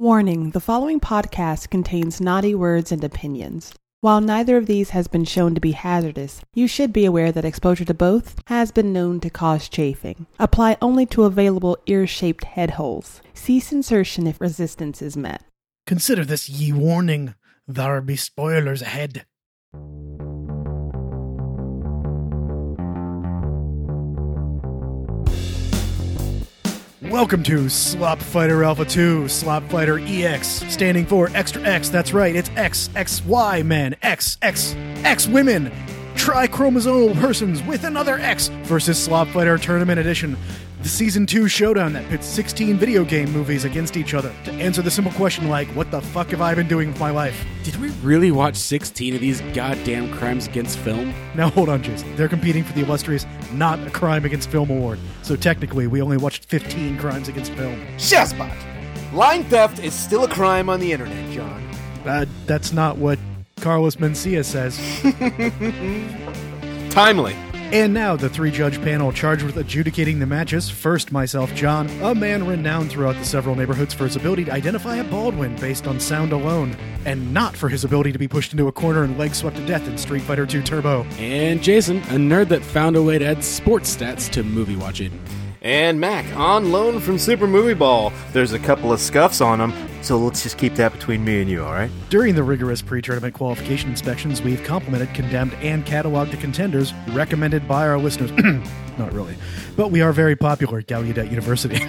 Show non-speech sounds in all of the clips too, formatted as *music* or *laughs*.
Warning the following podcast contains naughty words and opinions. While neither of these has been shown to be hazardous, you should be aware that exposure to both has been known to cause chafing. Apply only to available ear shaped head holes. Cease insertion if resistance is met. Consider this ye warning. There be spoilers ahead. Welcome to Slop Fighter Alpha 2, Slop Fighter EX, standing for Extra X. That's right, it's X, XY men, X, X, X women, trichromosomal persons with another X versus Slop Fighter Tournament Edition. The season 2 showdown that pits 16 video game movies against each other to answer the simple question like, what the fuck have I been doing with my life? Did we really watch 16 of these goddamn crimes against film? Now hold on, Jason. They're competing for the illustrious Not a Crime Against Film award. So technically, we only watched 15 crimes against film. Shazbot! Line theft is still a crime on the internet, John. Uh, that's not what Carlos Mencia says. *laughs* Timely. And now, the three judge panel charged with adjudicating the matches. First, myself, John, a man renowned throughout the several neighborhoods for his ability to identify a Baldwin based on sound alone, and not for his ability to be pushed into a corner and leg swept to death in Street Fighter II Turbo. And Jason, a nerd that found a way to add sports stats to movie watching. And Mac, on loan from Super Movie Ball. There's a couple of scuffs on them, so let's just keep that between me and you, alright? During the rigorous pre tournament qualification inspections, we've complimented, condemned, and cataloged the contenders recommended by our listeners. *clears throat* Not really. But we are very popular at Gallaudet University. *laughs*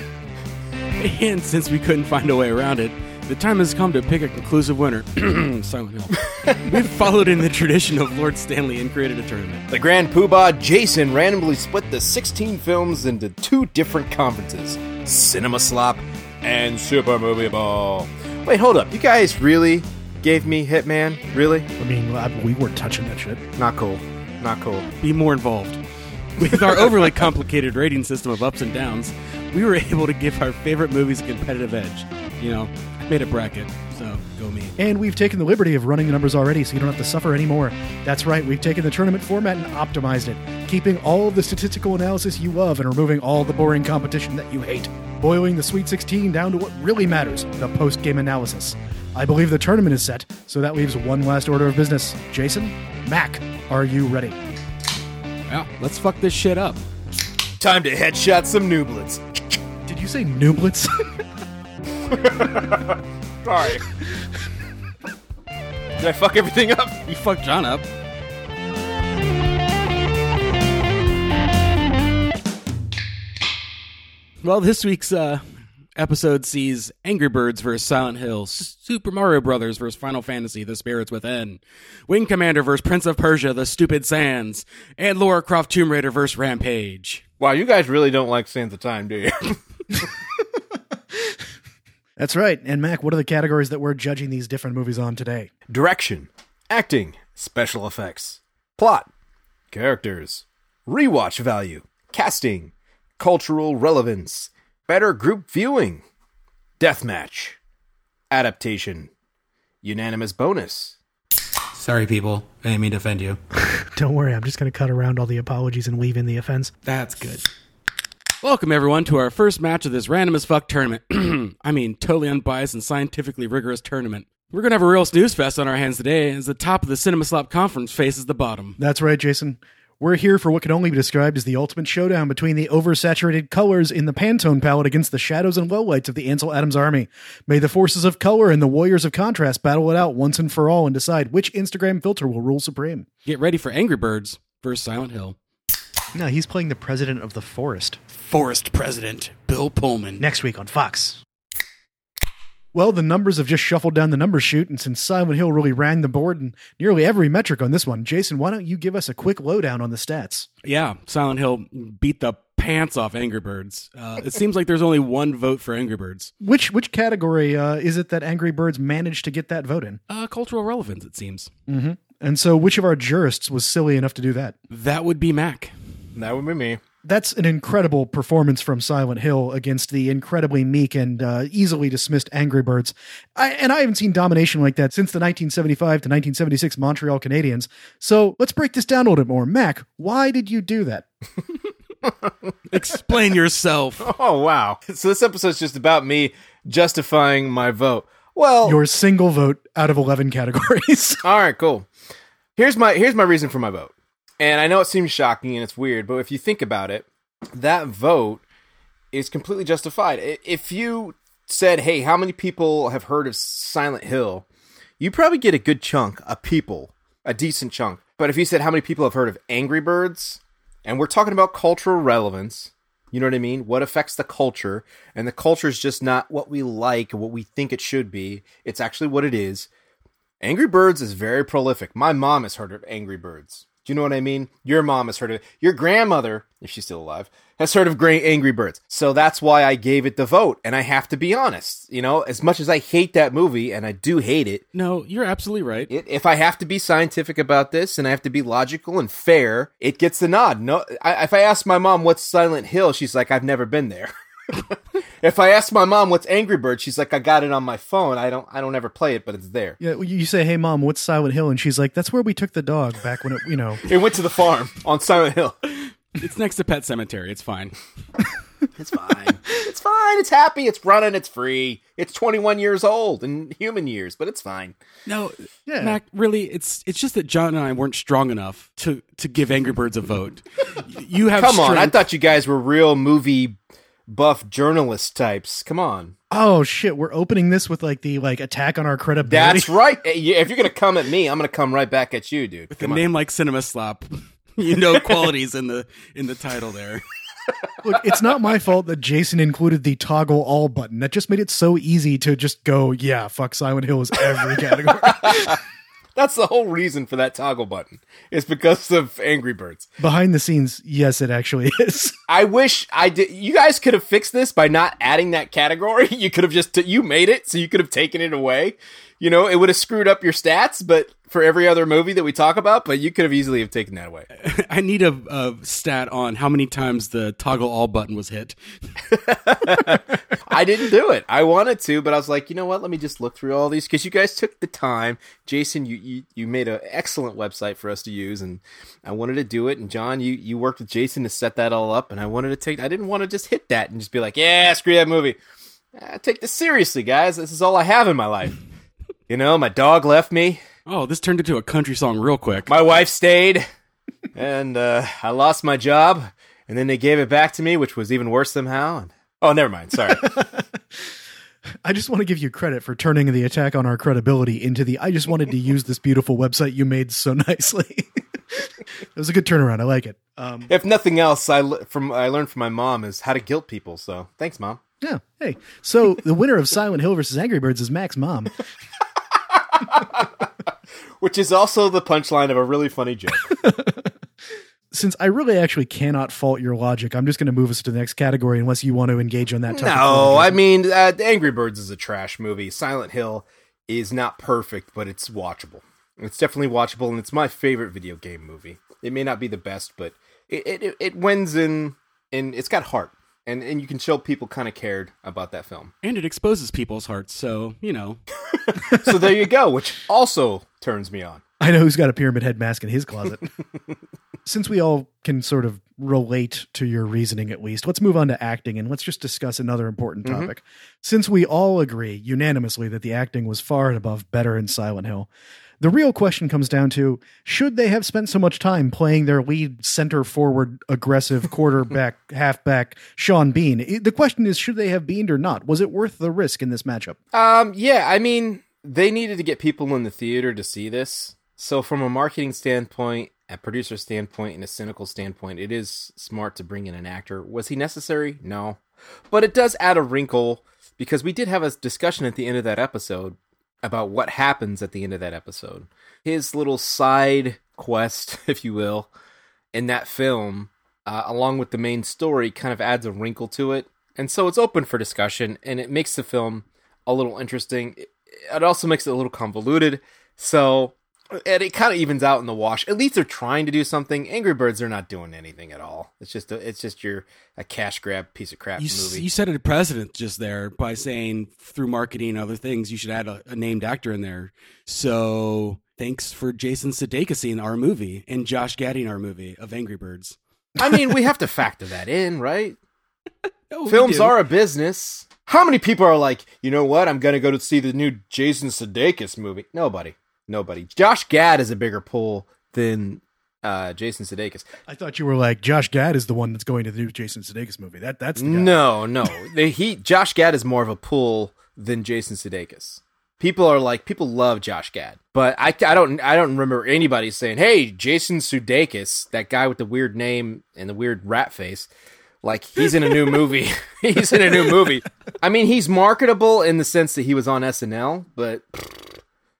And since we couldn't find a way around it, the time has come to pick a conclusive winner. *clears throat* Silent Hill. We've followed in the tradition of Lord Stanley and created a tournament. The Grand Poobah Jason randomly split the 16 films into two different conferences Cinema Slop and Super Movie Ball. Wait, hold up. You guys really gave me Hitman? Really? I mean, I- we weren't touching that shit. Not cool. Not cool. Be more involved. With our overly complicated rating system of ups and downs, we were able to give our favorite movies a competitive edge. You know, I made a bracket, so go me. And we've taken the liberty of running the numbers already so you don't have to suffer anymore. That's right, we've taken the tournament format and optimized it, keeping all of the statistical analysis you love and removing all the boring competition that you hate, boiling the Sweet 16 down to what really matters the post game analysis. I believe the tournament is set, so that leaves one last order of business. Jason, Mac, are you ready? Well, let's fuck this shit up. Time to headshot some nooblets. Did you say nooblets? *laughs* *laughs* Sorry. Did I fuck everything up? You fucked John up. Well, this week's uh, episode sees Angry Birds vs. Silent Hill, Super Mario Brothers vs. Final Fantasy: The Spirits Within, Wing Commander vs. Prince of Persia: The Stupid Sands, and Lara Croft Tomb Raider vs. Rampage. Wow, you guys really don't like Sands of Time, do you? *laughs* That's right. And Mac, what are the categories that we're judging these different movies on today? Direction, acting, special effects, plot, characters, rewatch value, casting, cultural relevance, better group viewing, deathmatch, adaptation, unanimous bonus. Sorry, people. I didn't mean to offend you. *laughs* Don't worry, I'm just going to cut around all the apologies and weave in the offense. That's good. Welcome everyone to our first match of this random as fuck tournament. *clears throat* I mean, totally unbiased and scientifically rigorous tournament. We're gonna have a real snooze fest on our hands today as the top of the Cinema Slop conference faces the bottom. That's right, Jason. We're here for what can only be described as the ultimate showdown between the oversaturated colors in the Pantone palette against the shadows and lowlights of the Ansel Adams army. May the forces of color and the warriors of contrast battle it out once and for all and decide which Instagram filter will rule supreme. Get ready for Angry Birds versus Silent Hill. No, he's playing the president of the forest. Forest President Bill Pullman. Next week on Fox. Well, the numbers have just shuffled down the number chute, and since Silent Hill really ran the board in nearly every metric on this one, Jason, why don't you give us a quick lowdown on the stats? Yeah, Silent Hill beat the pants off Angry Birds. Uh, it seems like there's only one vote for Angry Birds. Which which category uh, is it that Angry Birds managed to get that vote in? Uh, cultural relevance, it seems. And so, which of our jurists was silly enough to do that? That would be Mac. That would be me. That's an incredible performance from Silent Hill against the incredibly meek and uh, easily dismissed Angry Birds. I, and I haven't seen domination like that since the 1975 to 1976 Montreal Canadiens. So let's break this down a little bit more. Mac, why did you do that? *laughs* Explain yourself. *laughs* Oh wow! So this episode's just about me justifying my vote. Well, Your single vote out of 11 categories. *laughs* all right, cool. Here's my here's my reason for my vote. And I know it seems shocking and it's weird, but if you think about it, that vote is completely justified. If you said, "Hey, how many people have heard of Silent Hill?" You probably get a good chunk of people, a decent chunk. But if you said how many people have heard of Angry Birds, and we're talking about cultural relevance, you know what I mean? What affects the culture, and the culture is just not what we like what we think it should be. It's actually what it is. Angry Birds is very prolific. My mom has heard of Angry Birds. Do you know what I mean? Your mom has heard of it. Your grandmother, if she's still alive, has heard of Gra- Angry Birds. So that's why I gave it the vote. And I have to be honest. You know, as much as I hate that movie, and I do hate it, No, you're absolutely right. it, if I have to be scientific about this and I have to be logical and fair, it gets the nod. No, I, if I ask my mom what's Silent Hill, she's like, I've never been there. *laughs* *laughs* if I ask my mom what's Angry Bird, she's like, I got it on my phone. I don't, I don't ever play it, but it's there. yeah, you say, "Hey mom, what's Silent Hill?" and she's like, "That's where we took the dog back when it, you know." *laughs* It went to the farm on Silent Hill. It's next to Pet Sematary. It's fine. *laughs* It's fine. it's fine. It's happy. It's running. It's free. It's 21 years old in human years, but it's fine. No, Yeah. Mac. Really, it's it's just that John and I weren't strong enough to to give Angry Birds a vote. You have Come on. I thought you guys were real movie buff journalist types. Come on. Oh shit, we're opening this with like the like attack on our credibility. That's right. If you're gonna come at me, I'm gonna come right back at you, dude. with a on. name like Cinema Slop. *laughs* You know qualities in the in the title there. *laughs* Look, it's not my fault that Jason included the toggle all button. That just made it so easy to just go, yeah, fuck Silent Hill is every *laughs* category. That's the whole reason for that toggle button. Is because of Angry Birds. Behind the scenes, yes, it actually *laughs* is. I wish I did. You guys could have fixed this by not adding that category. *laughs* You could have just you made it, so you could have taken it away. You know, it would have screwed up your stats, but for every other movie that we talk about, but you could have easily have taken that away. *laughs* I need a, a stat on how many times the toggle all button was hit. *laughs* I didn't do it. I wanted to, but I was like, you know what? Let me just look through all these because you guys took the time. Jason, you you, you made an excellent website for us to use, and I wanted to do it. And John, you you worked with Jason to set that all up, and I wanted to take. I didn't want to just hit that and just be like, yeah, screw that movie. I take this seriously, guys. This is all I have in my life. You know, my dog left me, Oh, this turned into a country song real quick. my wife stayed, *laughs* and uh, I lost my job, and then they gave it back to me, which was even worse somehow. And, oh, never mind. Sorry. *laughs* I just want to give you credit for turning the attack on our credibility into the I just wanted to use this beautiful website you made so *laughs* nicely. it was a good turnaround. I like it. Um, if nothing else, I le- from I learned from my mom is how to guilt people. So thanks, mom. yeah. Hey, so the winner of Silent Hill versus Angry Birds is Mac's mom. *laughs* Which is also the punchline of a really funny joke. *laughs* Since I really actually cannot fault your logic, I'm just going to move us to the next category unless you want to engage on that topic. no, I mean, uh, Angry Birds is a trash movie. Silent Hill is not perfect, but it's watchable. It's definitely watchable, and it's my favorite video game movie. It may not be the best, but it it, it wins in and it's got heart, and and you can show people kind of cared about that film. and it exposes people's hearts, so you know. *laughs* *laughs* So there you go, which also turns me on. I know who's got a pyramid head mask in his closet. *laughs* Since we all can sort of relate to your reasoning at least, let's move on to acting and let's just discuss another important Mhm. topic. Since we all agree unanimously that the acting was far and above better in Silent Hill, the real question comes down to should they have spent so much time playing their lead center forward aggressive *laughs* quarterback halfback Sean Bean? The question is should they have beaned or not? Was it worth the risk in this matchup? Um, yeah, I mean, they needed to get people in the theater to see this. So, from a marketing standpoint, a producer standpoint, and a cynical standpoint, it is smart to bring in an actor. Was he necessary? No. But it does add a wrinkle because we did have a discussion at the end of that episode about what happens at the end of that episode. His little side quest, *laughs* if you will, in that film, uh, along with the main story, kind of adds a wrinkle to it. And so it's open for discussion and it makes the film a little interesting. It- It also makes it a little convoluted. So, and it kind of evens out in the wash. At least they're trying to do something. Angry Birds, they're not doing anything at all. It's just a, it's just your a cash grab piece of crap You, movie. you set a precedent just there by saying through marketing and other things, you should add a, a named actor in there. So thanks for Jason Sudeikis in our movie and Josh Gad in our movie of Angry Birds. I mean, we have to factor that in, right? *laughs* No, Films are a business. How many people are like, you know what? I'm gonna go to see the new Jason Sudeikis movie. Nobody, nobody. Josh Gad is a bigger pull than uh, Jason Sudeikis. I thought you were like Josh Gad is the one that's going to the new Jason Sudeikis movie. That that's the. No, no. They, he Josh Gad is more of a pull than Jason Sudeikis. People are like people love Josh Gad, but I, I don't I don't remember anybody saying, "Hey, Jason Sudeikis, that guy with the weird name and the weird rat face, like he's in a new movie. *laughs* he's in a new movie." I mean, he's marketable in the sense that he was on SNL, but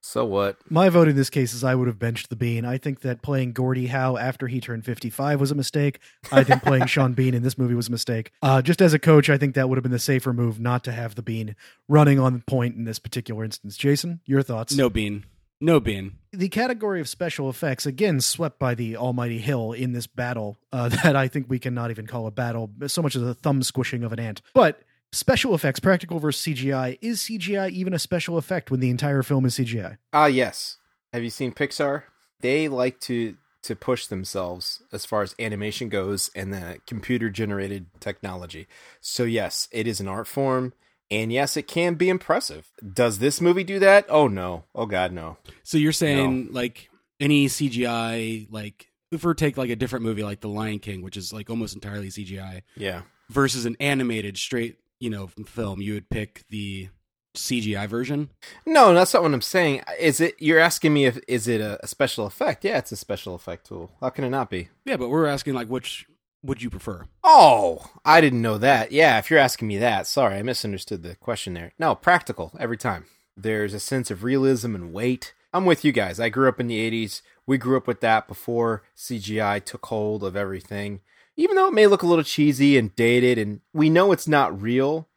so what? My vote in this case is I would have benched the Bean. I think that playing Gordie Howe after he turned 55 was a mistake. I think playing *laughs* Sean Bean in this movie was a mistake. Uh, just as a coach, I think that would have been the safer move not to have the Bean running on point in this particular instance. Jason, your thoughts? No bean. No bean. the category of special effects again swept by the almighty hill in this battle uh, *laughs* that i think we cannot even call a battle so much as a thumb squishing of an ant but special effects practical versus cgi is cgi even a special effect when the entire film is cgi Ah, yes. Have you seen Pixar? They like to to push themselves as far as animation goes and the computer generated technology. So yes, it is an art form and yes, it can be impressive. Does this movie do that? Oh no. Oh god, no. So you're saying like any CGI, like if we take like a different movie like The Lion King, which is like almost entirely CGI, Yeah. versus an animated straight, you know, film, you would pick the CGI version. No, that's not what I'm saying. Is it you're asking me if is it a, a special effect? Yeah, it's a special effect tool. How can it not be? Yeah, but we're asking like which would you prefer? Oh, I didn't know that. Yeah, if you're asking me that, sorry, I misunderstood the question there. No, practical every time. There's a sense of realism and weight. I'm with you guys. I grew up in the 80s. We grew up with that before CGI took hold of everything. Even though it may look a little cheesy and dated and we know it's not real,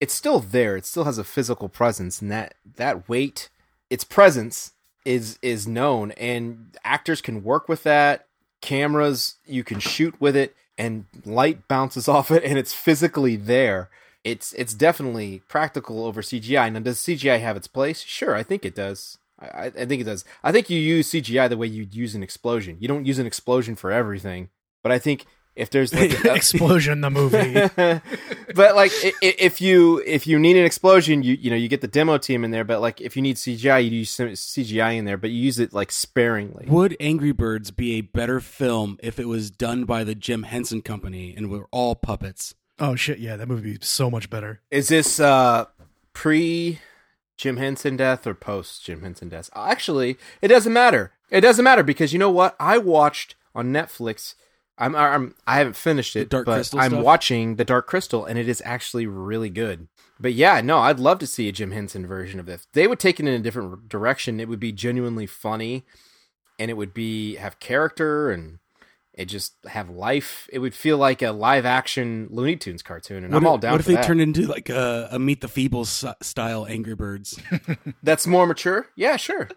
it's still there. It still has a physical presence and that that weight, its presence is is known and actors can work with that. Cameras, you can shoot with it and light bounces *laughs* off it and it's physically there. It's it's definitely practical over CGI. Now, does CGI have its place? Sure, I think it does. I, I I think it does. I think you use CGI the way you'd use an explosion. You don't use an explosion for everything, but I think if there's like *laughs* a, explosion the movie *laughs* but like i- i- if you if you need an explosion, you you know you get the demo team in there. But like if you need CGI, you use some CGI in there, but you use it like sparingly. Would Angry Birds be a better film if it was done by the Jim Henson Company and were all puppets? oh shit yeah that movie would be so much better Is this uh pre Jim Henson death or post Jim Henson death? Actually, it doesn't matter. It doesn't matter because you know what? I watched on Netflix. I'm, I'm I haven't finished it, Dark but Crystal I'm stuff? watching the Dark Crystal, and it is actually really good. But yeah, no, I'd love to see a Jim Henson version of this. They would take it in a different direction. It would be genuinely funny, and it would be have character and it just have life. It would feel like a live action Looney Tunes cartoon, and What I'm if, all down What if they that. turned into like a, a Meet the Feebles style Angry Birds? *laughs* That's more mature. Yeah, sure.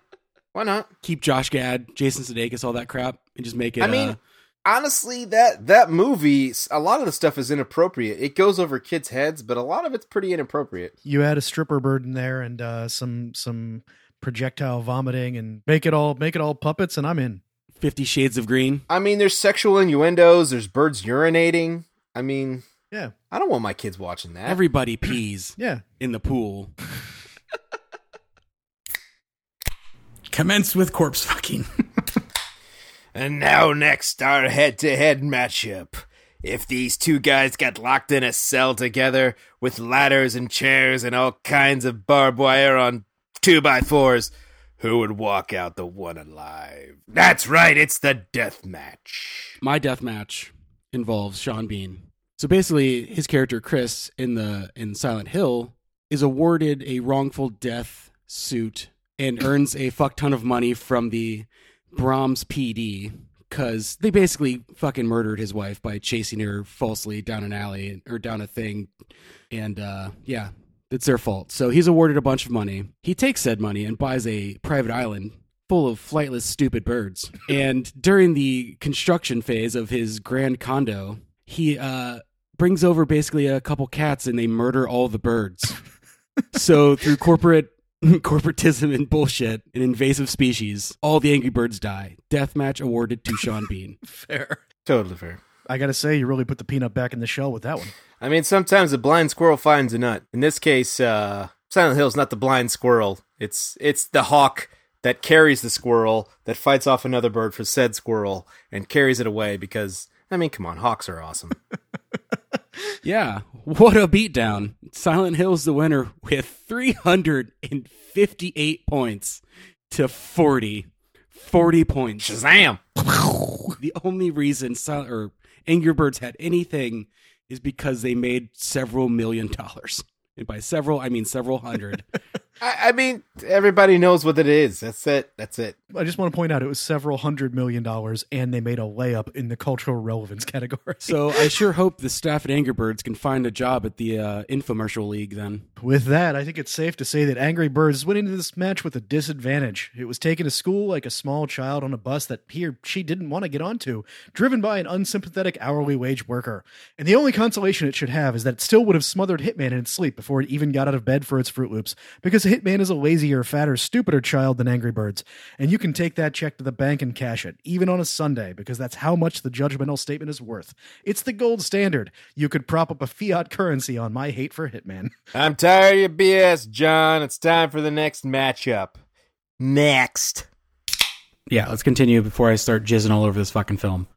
Why not? Keep Josh Gad, Jason Sudeikis, all that crap, and just make it. I mean, uh, honestly, that that movie, a lot of the stuff is inappropriate. It goes over kids' heads, but a lot of it's pretty inappropriate. you add a stripper bird in there and uh, some some projectile vomiting and make it all make it all puppets and i'm in Fifty Shades of Green. I mean, there's sexual innuendos. There's birds urinating. I mean, yeah I don't want my kids watching that. Everybody pees *clears throat* yeah in the pool. *laughs* Commence with corpse fucking. *laughs* And now, next, our head to head matchup. If these two guys got locked in a cell together with ladders and chairs and all kinds of barbed wire on two by fours, who would walk out the one alive? That's right, it's the death match. My death match involves Sean Bean. So basically, his character Chris in the in Silent Hill is awarded a wrongful death suit and earns a fuck ton of money from the Brahms PD because they basically fucking murdered his wife by chasing her falsely down an alley or down a thing, and uh, yeah, it's their fault. So he's awarded a bunch of money. He takes said money and buys a private island full of flightless, stupid birds. and during the construction phase of his grand condo, he uh, brings over basically a couple cats and they murder all the birds. *laughs* so through corporate *laughs* corporatism and bullshit, an invasive species, all the angry birds die. Death match awarded to Sean *laughs* Bean. fair Totally fair. I gotta say, you really put the peanut back in the shell with that one. I mean, sometimes a blind squirrel finds a nut. In this case, uh, Silent Hill's not the blind squirrel. It's it's the hawk that carries the squirrel that fights off another bird for said squirrel and carries it away because I mean, come on, hawks are awesome. *laughs* Yeah, what a beatdown. Silent Hill's the winner with 358 points to 40. 40 points. Shazam! The only reason Silent or Angry Birds had anything is because they made several million dollars. And by several, I mean several hundred. *laughs* I, I mean, everybody knows what it is. That's it. That's it. I just want to point out it was several hundred million dollars, and they made a layup in the cultural relevance category. so *laughs* I sure hope the staff at Angry Birds can find a job at the uh, infomercial league then. With that, I think it's safe to say that Angry Birds went into this match with a disadvantage. It was taken to school like a small child on a bus that he or she didn't want to get onto, driven by an unsympathetic hourly wage worker. And the only consolation it should have is that it still would have smothered Hitman in its sleep before it even got out of bed for its Fruit Loops, because Hitman is a lazier, fatter, stupider child than Angry Birds. And you can take that check to the bank and cash it, even on a Sunday, because that's how much the judgmental statement is worth. It's the gold standard. You could prop up a fiat currency on my hate for Hitman. *laughs* I'm tired of your BS, John. It's time for the next matchup. Next. Yeah, let's continue before I start jizzing all over this fucking film.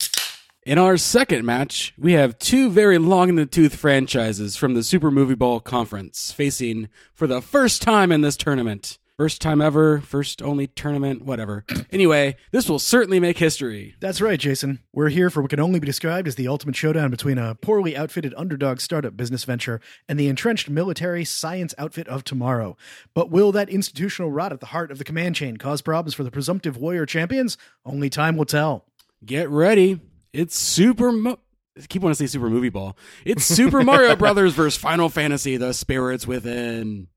In our second match, we have two very long in the tooth franchises from the Super Movie Ball Conference facing for the first time in this tournament. First time ever, first only tournament, whatever. *clears throat* Anyway, this will certainly make history. That's right, Jason. We're here for what can only be described as the ultimate showdown between a poorly outfitted underdog startup business venture and the entrenched military science outfit of tomorrow. But will that institutional rot at the heart of the command chain cause problems for the presumptive warrior champions? Only time will tell. Get ready. It's Super Mo- I keep wanting to say Super Movie Ball. It's Super Mario *laughs* Brothers versus Final Fantasy: The Spirits Within.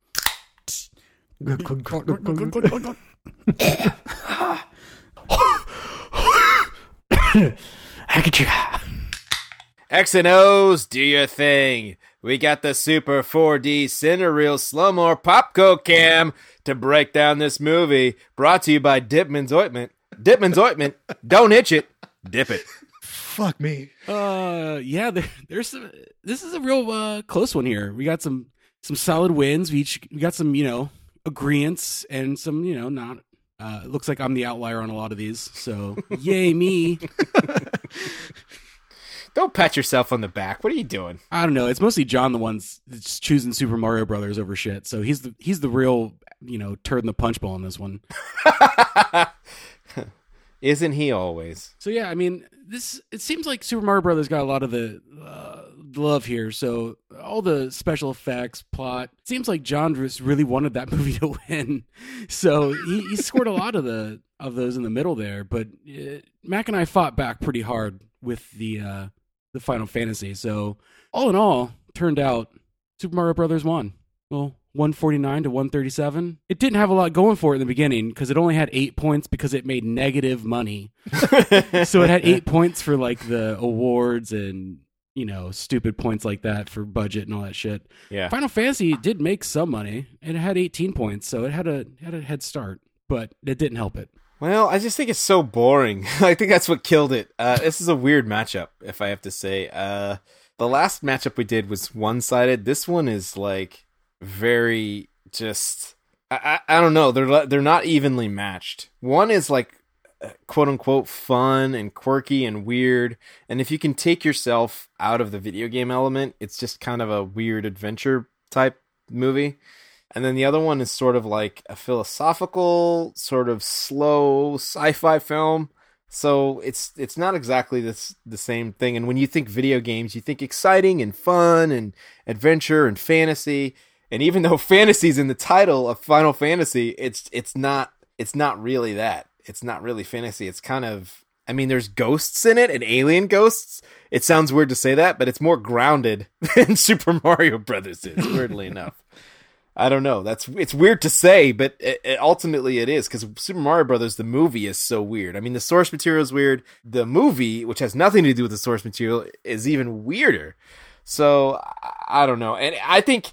X and O's, do your thing. We got the Super 4D Cinereal Slow Mo Popco Cam to break down this movie. Brought to you by Dipman's Ointment. Dipman's Ointment. Don't itch it. Dip it. Fuck me. Uh, yeah, there, there's some, this is a real uh, close one here. We got some some solid wins. We each we got some you know agreements and some you know not. Uh, it looks like I'm the outlier on a lot of these, so yay me. *laughs* Don't pat yourself on the back. What are you doing? I don't know. It's mostly John the ones that's choosing Super Mario Brothers over shit. So he's the he's the real you know turd in the punch bowl in this one. *laughs* Isn't he always? So yeah, I mean, this it seems like Super Mario Brothers got a lot of the uh, love here. So all the special effects, plot, it seems like John just really wanted that *laughs* movie to win. So he, he scored a lot of the of those in the middle there. But uh, Mac and I fought back pretty hard with the uh, the Final Fantasy. So all in all, turned out Super Mario Brothers won. Well, 149 to 137. It didn't have a lot going for it in the beginning because it only had eight points because it made negative money. *laughs* so it had eight points for like the awards and you know stupid points like that for budget and all that shit. Yeah. Final Fantasy did make some money and it had 18 points, so it had a had a head start, but it didn't help it. Well, I just think it's so boring. *laughs* I think that's what killed it. Uh, this is a weird matchup, if I have to say. Uh, the last matchup we did was one sided. This one is like very just. I, I, don't know. They're they're not evenly matched. One is like quote unquote fun and quirky and weird. And if you can take yourself out of the video game element, it's just kind of a weird adventure type movie. And then the other one is sort of like a philosophical, sort of slow sci-fi film. So it's it's not exactly this the same thing. And when you think video games, you think exciting and fun and adventure and fantasy. And even though *laughs* fantasy's in the title of Final Fantasy, it's it's not it's not really that. It's not really fantasy. It's kind of I mean, there's ghosts in it and alien ghosts. It sounds weird to say that, but it's more grounded *laughs* than Super Mario Brothers is. Weirdly *laughs* enough, I don't know. That's it's weird to say, but it, it, ultimately it is because Super Mario Brothers the movie is so weird. I mean, the source material is weird. The movie, which has nothing to do with the source material, is even weirder. So I, I don't know, and I think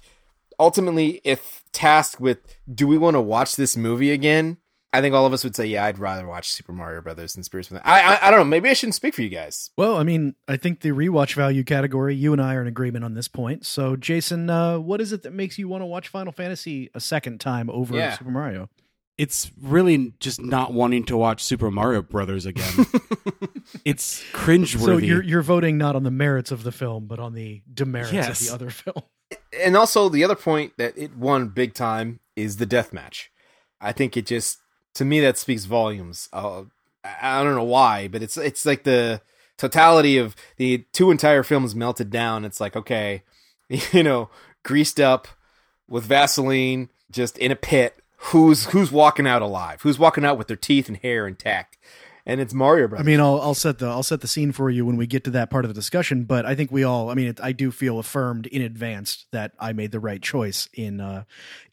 ultimately, if tasked with, do we want to watch this movie again? I think all of us would say, yeah, I'd rather watch Super Mario Brothers than Spirits Within. I, I I don't know. Maybe I shouldn't speak for you guys. Well, I mean, I think the rewatch value category, you and I are in agreement on this point. So, Jason, uh, what is it that makes you want to watch Final Fantasy a second time over Yeah. Super Mario? It's really just not wanting to watch Super Mario Brothers again. *laughs* it's cringeworthy. So you're you're voting not on the merits of the film, but on the demerits Yes. of the other film. And also the other point that it won big time is the death match. I think it just to me that speaks volumes. Uh, I don't know why, but it's it's like the totality of the two entire films melted down. It's like okay, *laughs* you know, greased up with Vaseline, just in a pit. Who's who's walking out alive? Who's walking out with their teeth and hair intact? And it's Mario I mean, I'll I'll set the I'll set the scene for you when we get to that part of the discussion. But I think we all, I mean, it, I do feel affirmed in advance that I made the right choice in uh,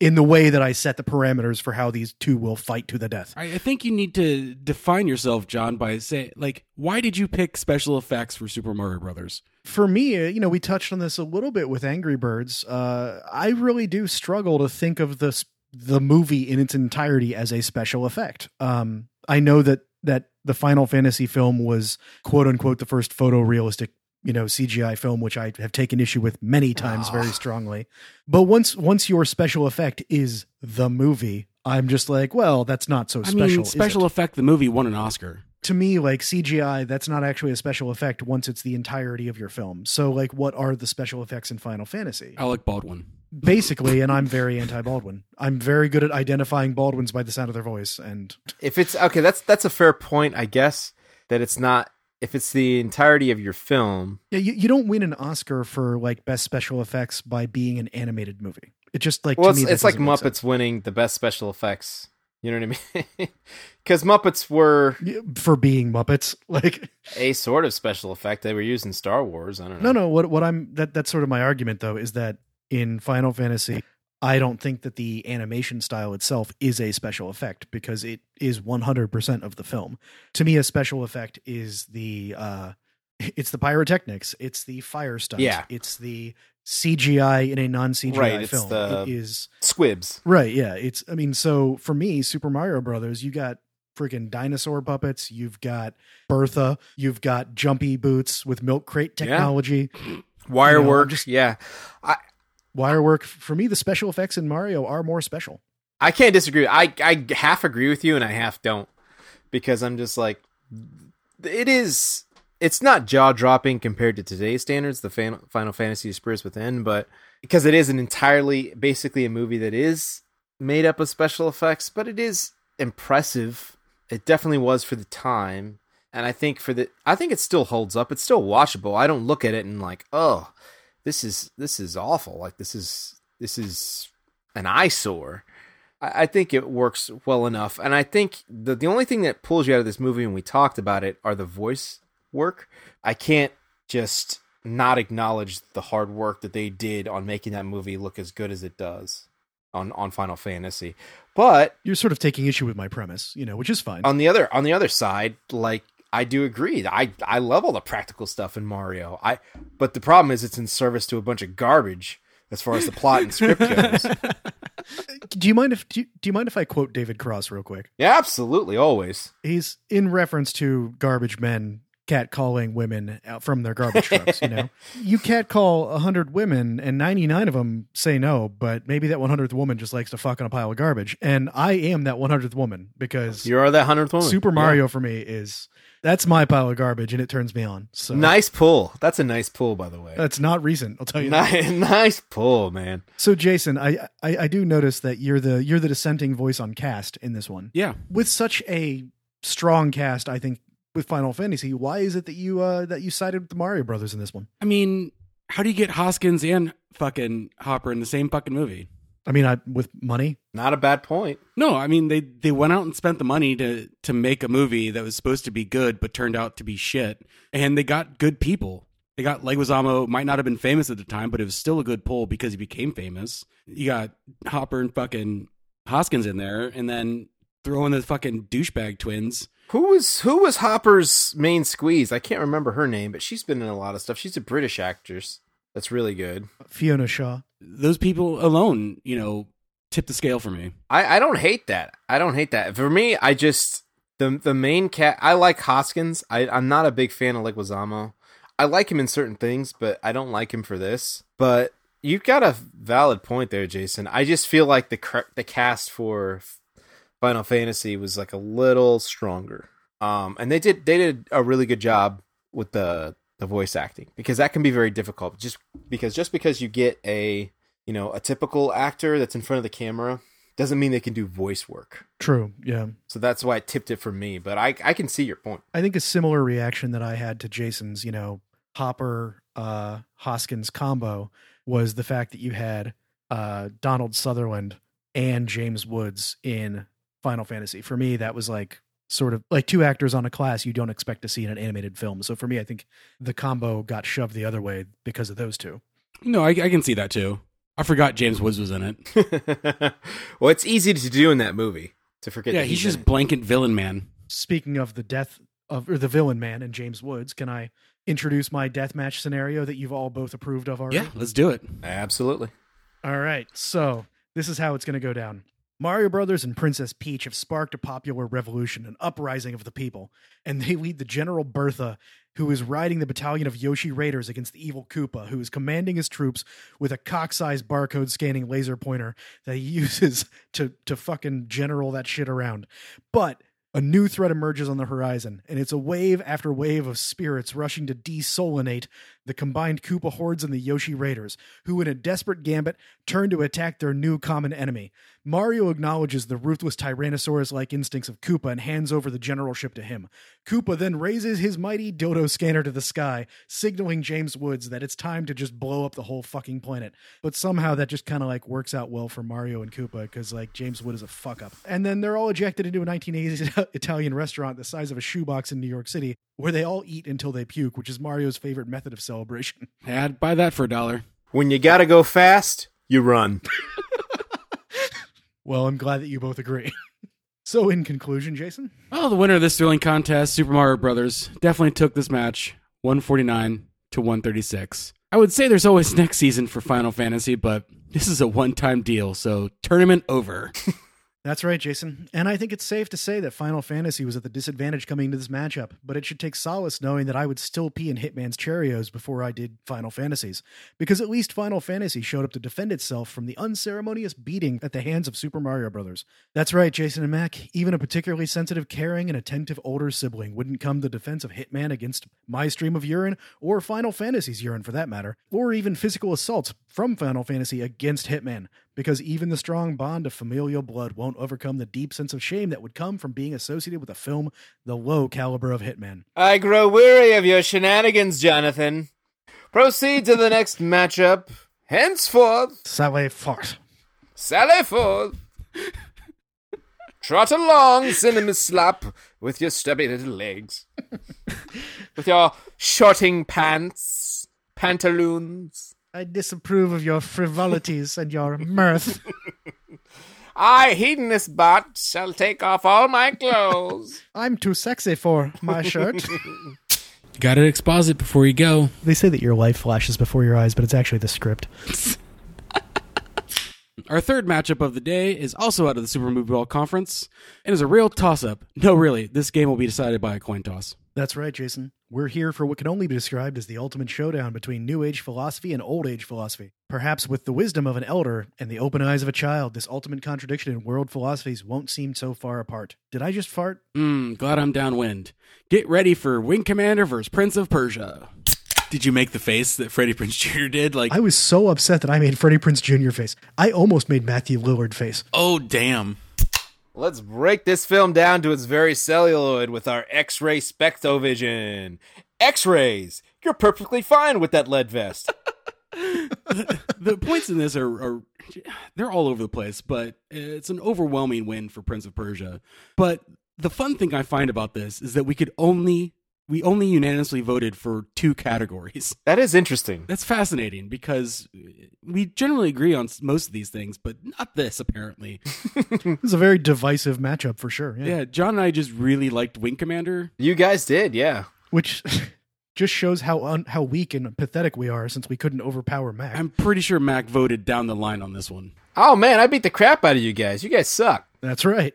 in the way that I set the parameters for how these two will fight to the death. I I think you need to define yourself, John, by say like, why did you pick special effects for Super Mario Brothers? for me, uh, you know, we touched on this a little bit with Angry Birds. Uh, I really do struggle to think of this the movie in its entirety as a special effect. Um, I know that that the Final Fantasy film was quote unquote the first photorealistic, you know, CGI film, which I have taken issue with many times ah. very strongly. But once once your special effect is the movie, I'm just like, well, that's not so I special. mean, special effect. The movie won an Oscar. to me like CGI that's not actually a special effect once it's the entirety of your film. So like what are the special effects in Final Fantasy? Alec Baldwin. Basically, and I'm very anti Baldwin. I'm very good at identifying Baldwins by the sound of their voice and if it's okay, that's that's a fair point, I guess. That it's not if it's the entirety of your film. yeah, you, you don't win an Oscar for like best special effects by being an animated movie. It just like Well, to me it's, that it's like Muppets sense. winning the best special effects. You know what I mean? *laughs* Because Muppets were for being Muppets. *laughs* Like a sort of special effect they were used in Star Wars. I don't know. no no, what what I'm that that's sort of my argument though is that in Final Fantasy I don't think that the animation style itself is a special effect because it is 100% of the film. To me, a special effect is the uh, *laughs* it's the pyrotechnics, it's the fire stunt, Yeah. it's the CGI in a non CGI Right, film. the- It is Squibs. right, yeah. It's I mean, so for me, Super Mario Brothers, you got freaking dinosaur puppets, you've got Bertha, you've got jumpy boots with milk crate Yeah. technology. Wire You know, just- yeah. I, wire work for me the special effects in mario are more special I can't disagree. I, I half agree with you and I half don't. Because I'm just like, it is. It's not jaw dropping compared to today's standards, the fan, Final Fantasy Spirits Within, but because it is an entirely, basically a movie that is made up of special effects, but it is impressive. It definitely was for the time, and I think for the, I think it still holds up. It's still watchable. I don't look at it and like, oh, this is this is awful. Like this is this is an eyesore. I I think it works well enough, and I think the the only thing that pulls you out of this movie, and we talked about it, are the voice work. I can't just not acknowledge the hard work that they did on making that movie look as good as it does on on Final Fantasy. But you're sort of taking issue with my premise you know which is fine on the other on the other side, like I do agree. I I love all the practical stuff in Mario. I but the problem is it's in service to a bunch of garbage as far as the plot and script goes. *laughs* do you mind if do you, do you mind if i quote david cross real quick Yeah, absolutely, always. he's in reference to garbage men catcalling women out from their garbage trucks you know *laughs* you catcall 100 women and 99 of them say no but maybe that 100th woman just likes to fuck on a pile of garbage and i am that 100th woman because You are that hundredth woman. super Yeah. mario for me is that's my pile of garbage and it turns me on so Nice pull. That's a nice pull, by the way. that's not recent i'll tell you nice, *laughs* nice pull, man. So Jason, I, I I do notice that you're the you're the dissenting voice on cast in this one. Yeah. With such a strong cast, I think with Final Fantasy, why is it that you uh that you sided with the Mario Brothers in this one? I mean, how do you get Hoskins and fucking Hopper in the same fucking movie? I mean, I with money. Not a bad point. No, I mean they they went out and spent the money to to make a movie that was supposed to be good but turned out to be shit, and they got good people. They got Leguizamo might not have been famous at the time, but it was still a good pull because he became famous. You got Hopper and fucking Hoskins in there, and then throw in the fucking douchebag twins. Who was who was Hopper's main squeeze? I can't remember her name, but she's been in a lot of stuff. She's a British actress. That's really good. Fiona Shaw. Those people alone, you know, tip the scale for me. I, I don't hate that. I don't hate that. For me, I just the the main cat. I like Hoskins. I I'm not a big fan of Leguizamo. I like him in certain things, but I don't like him for this. But you've got a valid point there, Jason. I just feel like the cr- the cast for Final Fantasy was like a little stronger. Um, and they did they did a really good job with the the voice acting because that can be very difficult. Just because just because you get a you know a typical actor that's in front of the camera doesn't mean they can do voice work. True. Yeah. So that's why it tipped it for me. But I I can see your point. I think a similar reaction that I had to Jason's, you know, Hopper uh Hoskins combo was the fact that you had uh Donald Sutherland and James Woods in Final Fantasy. For me, that was like sort of like two actors on a class you don't expect to see in an animated film. So for me, I think the combo got shoved the other way because of those two. No, I, I can see that too. I forgot James Woods was in it. *laughs* well, it's easy to do in that movie to forget. Yeah, that he's in just it. blanket villain man. Speaking of the death of or the villain man and James Woods, can I introduce my death match scenario that you've all both approved of already? Yeah, let's do it. absolutely. All right, so this is how it's going to go down. Mario Brothers and Princess Peach have sparked a popular revolution, an uprising of the people, and they lead the General Bertha, who is riding the battalion of Yoshi Raiders against the evil Koopa, who is commanding his troops with a cock-sized barcode scanning laser pointer that he *laughs* uses to to fucking general that shit around. But a new threat emerges on the horizon, and it's a wave after wave of spirits rushing to desolinate the combined Koopa hordes and the Yoshi Raiders, who, in a desperate gambit, turn to attack their new common enemy. Mario acknowledges the ruthless Tyrannosaurus like instincts of Koopa and hands over the generalship to him. Koopa then raises his mighty dodo scanner to the sky, signaling James Woods that it's time to just blow up the whole fucking planet. But somehow that just kind of like works out well for Mario and Koopa because like James Wood is a fuck up. And then they're all ejected into a 1980s Italian restaurant the size of a shoebox in New York City, where they all eat until they puke, which is Mario's favorite method of celebration. *laughs* Yeah, I'd buy that for a dollar. When you gotta go fast, you run. *laughs* Well, I'm glad that you both agree. *laughs* so, in conclusion, Jason, Well, the winner of this thrilling contest, Super Mario Brothers, definitely took this match 149 to 136. I would say there's always next season for Final Fantasy, but this is a one-time deal, so tournament over. That's right, Jason. And I think it's safe to say that Final Fantasy was at the disadvantage coming into this matchup, but it should take solace knowing that I would still pee in Hitman's Cheerios before I did Final Fantasies. Because at least Final Fantasy showed up to defend itself from the unceremonious beating at the hands of Super Mario Brothers. That's right, Jason and Mac. Even a particularly sensitive, caring, and attentive older sibling wouldn't come to the defense of Hitman against my stream of urine, or Final Fantasy's urine for that matter, or even physical assaults from Final Fantasy against Hitman because even the strong bond of familial blood won't overcome the deep sense of shame that would come from being associated with a film the low caliber of Hitman. I grow weary of your shenanigans, Jonathan. Proceed to the next matchup. Henceforth, Sally Fart. sally forth. Trot along, cinema slap, with your stubby little legs. *laughs* with your shorting pants, pantaloons. I disapprove of your frivolities and your *laughs* mirth. I, hedonist bot, shall take off all my clothes. *laughs* I'm too sexy for my shirt. *laughs* Got to exposit before you go. they say that your life flashes before your eyes, but it's actually the script. Our third matchup of the day is also out of the Super Movie Ball Conference and is a real toss-up. No, really, this game will be decided by a coin toss. That's right, Jason. We're here for what can only be described as the ultimate showdown between New Age philosophy and Old Age philosophy. Perhaps with the wisdom of an elder and the open eyes of a child, this ultimate contradiction in world philosophies won't seem so far apart. Did I just fart? Hmm, glad I'm downwind. Get ready for Wing Commander versus Prince of Persia. Did you make the face that Freddie Prinze Jr. did? Like, I was so upset that I made Freddie Prinze Jr. face. I almost made Matthew Lillard face. Oh, damn. Let's break this film down to its very celluloid with our X-ray spectrovision. X-rays. You're perfectly fine with that lead vest. *laughs* the points in this are, are they're all over the place, but it's an overwhelming win for Prince of Persia. But the fun thing I find about this is that we could only we only unanimously voted for two categories. *laughs* That is interesting. That's fascinating because we generally agree on most of these things, but not this apparently. *laughs* This is a very divisive matchup for sure. Yeah. yeah, John and I just really liked Wing Commander. You guys did, yeah. Which *laughs* just shows how un- how weak and pathetic we are since we couldn't overpower Mac. I'm pretty sure Mac voted down the line on this one. Oh man, I beat the crap out of you guys. You guys suck. That's right.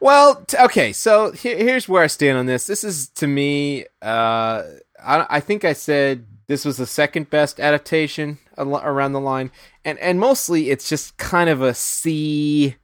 Well, t- okay, so he- here's where I stand on this. This is to me, uh, I, I think I said this was the second best adaptation al- around the line, and and mostly it's just kind of a C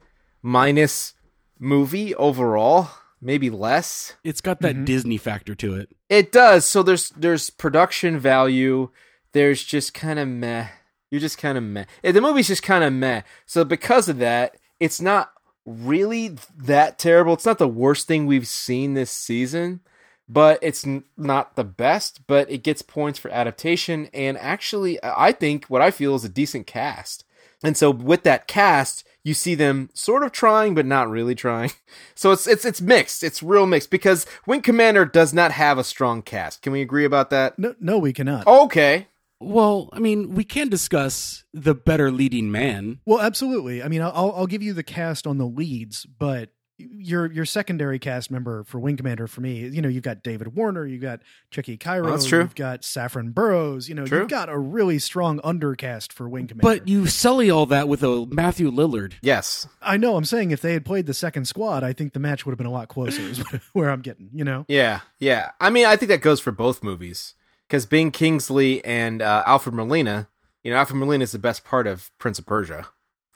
minus movie overall, maybe less. It's got that Disney factor to it. It does. So there's there's production value. There's just kind of meh. You're just kind of meh. Eh, The movie's just kind of meh. So because of that, it's not really that terrible. It's not the worst thing we've seen this season, but it's n- not the best. But it gets points for adaptation, and actually, I think what I feel is a decent cast. And so with that cast, you see them sort of trying but not really trying. *laughs* So it's it's it's mixed. It's real mixed because Wing Commander does not have a strong cast. Can we agree about that? No, no, we cannot. Okay. Well, I mean, we can discuss the better leading man. Well, absolutely. I mean, I'll I'll give you the cast on the leads, but your your secondary cast member for Wing Commander for me, you know, you've got David Warner, you've got Tchéky Karyo, Oh, that's true. you've got Saffron Burrows, you know, True. you've got a really strong undercast for Wing Commander. But you sully all that with a Matthew Lillard. Yes. I know I'm saying if they had played the second squad, I think the match would have been a lot closer. Is *laughs* where I'm getting, you know. Yeah. Yeah. I mean, I think that goes for both movies because Ben Kingsley and uh, Alfred Molina. You know, Alfred Molina is the best part of Prince of Persia,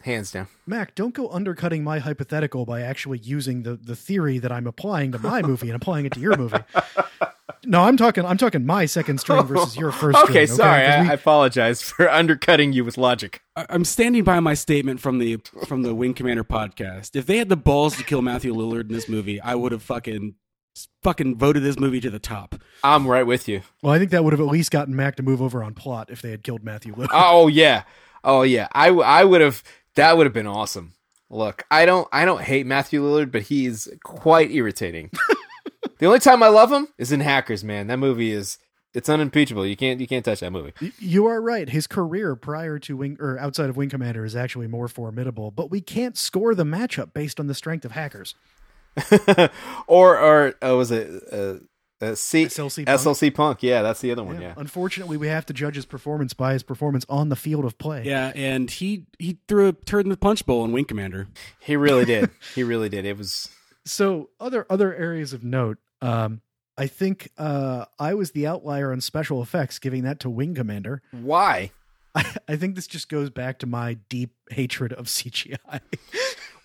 hands down. Mac, don't go undercutting my hypothetical by actually using the the theory that I'm applying to my movie and applying it to your movie. *laughs* No, I'm talking. I'm talking my second string *laughs* versus your first. Okay, string, sorry. 'Cause I, we- I apologize for *laughs* undercutting you with logic. I- I'm standing by my statement from the from the Wing Commander podcast. If they had the balls to kill Matthew Lillard in this movie, I would have fucking fucking voted this movie to the top. I'm right with you. well, I think that would have at least gotten Mac to move over on plot if they had killed Matthew Lillard. Oh, oh yeah. Oh yeah. I I would have. That would have been awesome. Look, I don't I don't hate Matthew Lillard, but he's quite irritating. *laughs* the only time I love him is in Hackers. Man, that movie is it's unimpeachable. You can't you can't touch that movie. You are right. His career prior to Wing or outside of Wing Commander is actually more formidable, but we can't score the matchup based on the strength of hackers. *laughs* or or uh, was it uh, uh, C- SLC Punk? SLC Punk? Yeah, that's the other one. Yeah. Yeah. Unfortunately, we have to judge his performance by his performance on the field of play. Yeah, and he he threw a turd in the punch bowl in Wing Commander. He really did. he really did. It was *laughs* So other other areas of note, um, I think uh, I was the outlier on special effects, giving that to Wing Commander. why. I, *laughs* I think this just goes back to my deep hatred of CGI.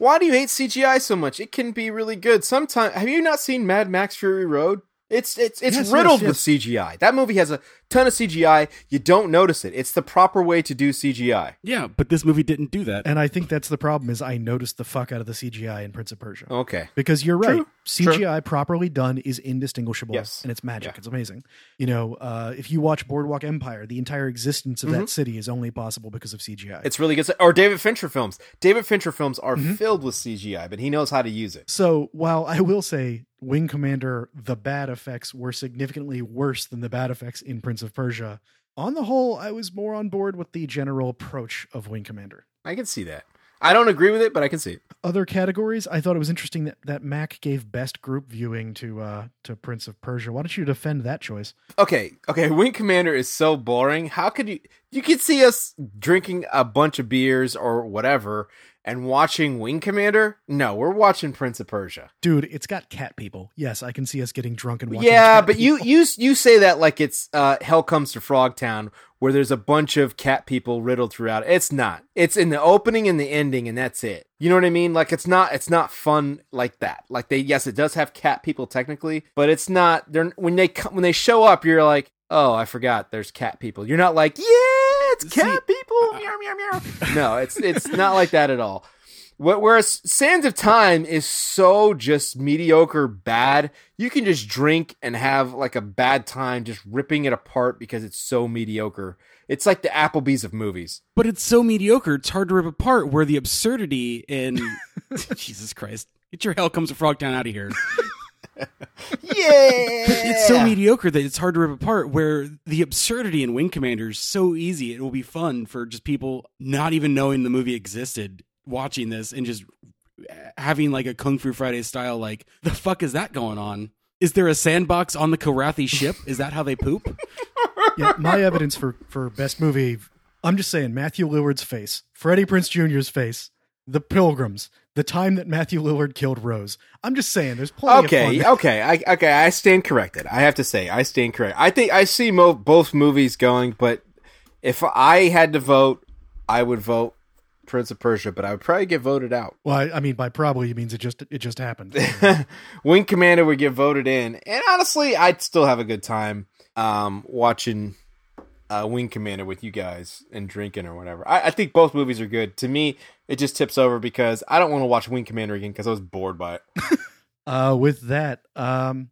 Why do you hate CGI so much? It can be really good. Sometimes have you not seen Mad Max Fury Road? It's it's it's Yes, riddled yes, with CGI. That movie has a ton of CGI. You don't notice it. It's the proper way to do CGI. Yeah, but this movie didn't do that. and I think that's the problem is I noticed the fuck out of the CGI in Prince of Persia. Okay. Because you're right. True, CGI properly done is indistinguishable Yes. and it's magic. Yeah. It's amazing. You know, uh, if you watch Boardwalk Empire, the entire existence of that city is only possible because of CGI. Mm-hmm. It's really good. Or David Fincher films. David Fincher films are Mm-hmm. filled with CGI, but he knows how to use it. so while I will say Wing Commander, the bad effects were significantly worse than the bad effects in Prince of Persia, on the whole, I was more on board with the general approach of Wing Commander. I can see that. I don't agree with it, but I can see it. Other categories, I thought it was interesting that, that Mac gave best group viewing to uh, to Prince of Persia. Why don't you defend that choice? Okay, okay. Wing Commander is so boring. How could you? You could see us drinking a bunch of beers or whatever and watching Wing Commander. No, we're watching Prince of Persia. Dude, it's got cat people. Yes, I can see us getting drunk and watching. Yeah, but you people. you you say that like it's uh, Hell Comes to Frogtown, where there's a bunch of cat people riddled throughout. It's not. It's in the opening and the ending, and that's it. You know what I mean? Like it's not. It's not fun like that. Like they yes, it does have cat people technically, but it's not. They're when they come when they show up, you're like, oh, I forgot. There's cat people. You're not like, yeah, it's cat people. *laughs* Meow meow meow. No, it's it's not like that at all. Whereas Sands of Time is so just mediocre bad, you can just drink and have like a bad time just ripping it apart because it's so mediocre. It's like the Applebee's of movies. But it's so mediocre, it's hard to rip apart. Where the absurdity in *laughs* *laughs* Jesus Christ, get your hell comes to Frogtown out of here. Yeah, It's so mediocre that it's hard to rip apart. Where the absurdity in Wing Commander is so easy, it will be fun for just people not even knowing the movie existed, watching this and just eh, having like a Kung Fu Friday style. Like, the fuck is that going on? Is there a sandbox on the Kilrathi ship? Is that how they poop? *laughs* Yeah, my evidence for for best movie I'm just saying, Matthew Lillard's face, Freddie Prinze Jr.'s face, the Pilgrims, the time that Matthew Lillard killed Rose. I'm just saying, there's plenty Okay, okay, I, okay. I stand corrected. I have to say, I stand correct. I think I see mo- both movies going, but if I had to vote, I would vote Prince of Persia, but I would probably get voted out. Well, I, I mean, by probably it means it just it just happened. *laughs* Wing Commander would get voted in, and honestly, I'd still have a good time um, watching uh, Wing Commander with you guys and drinking or whatever. I, I think both movies are good. To me, it just tips over because I don't want to watch Wing Commander again because I was bored by it. *laughs* uh, with that, um,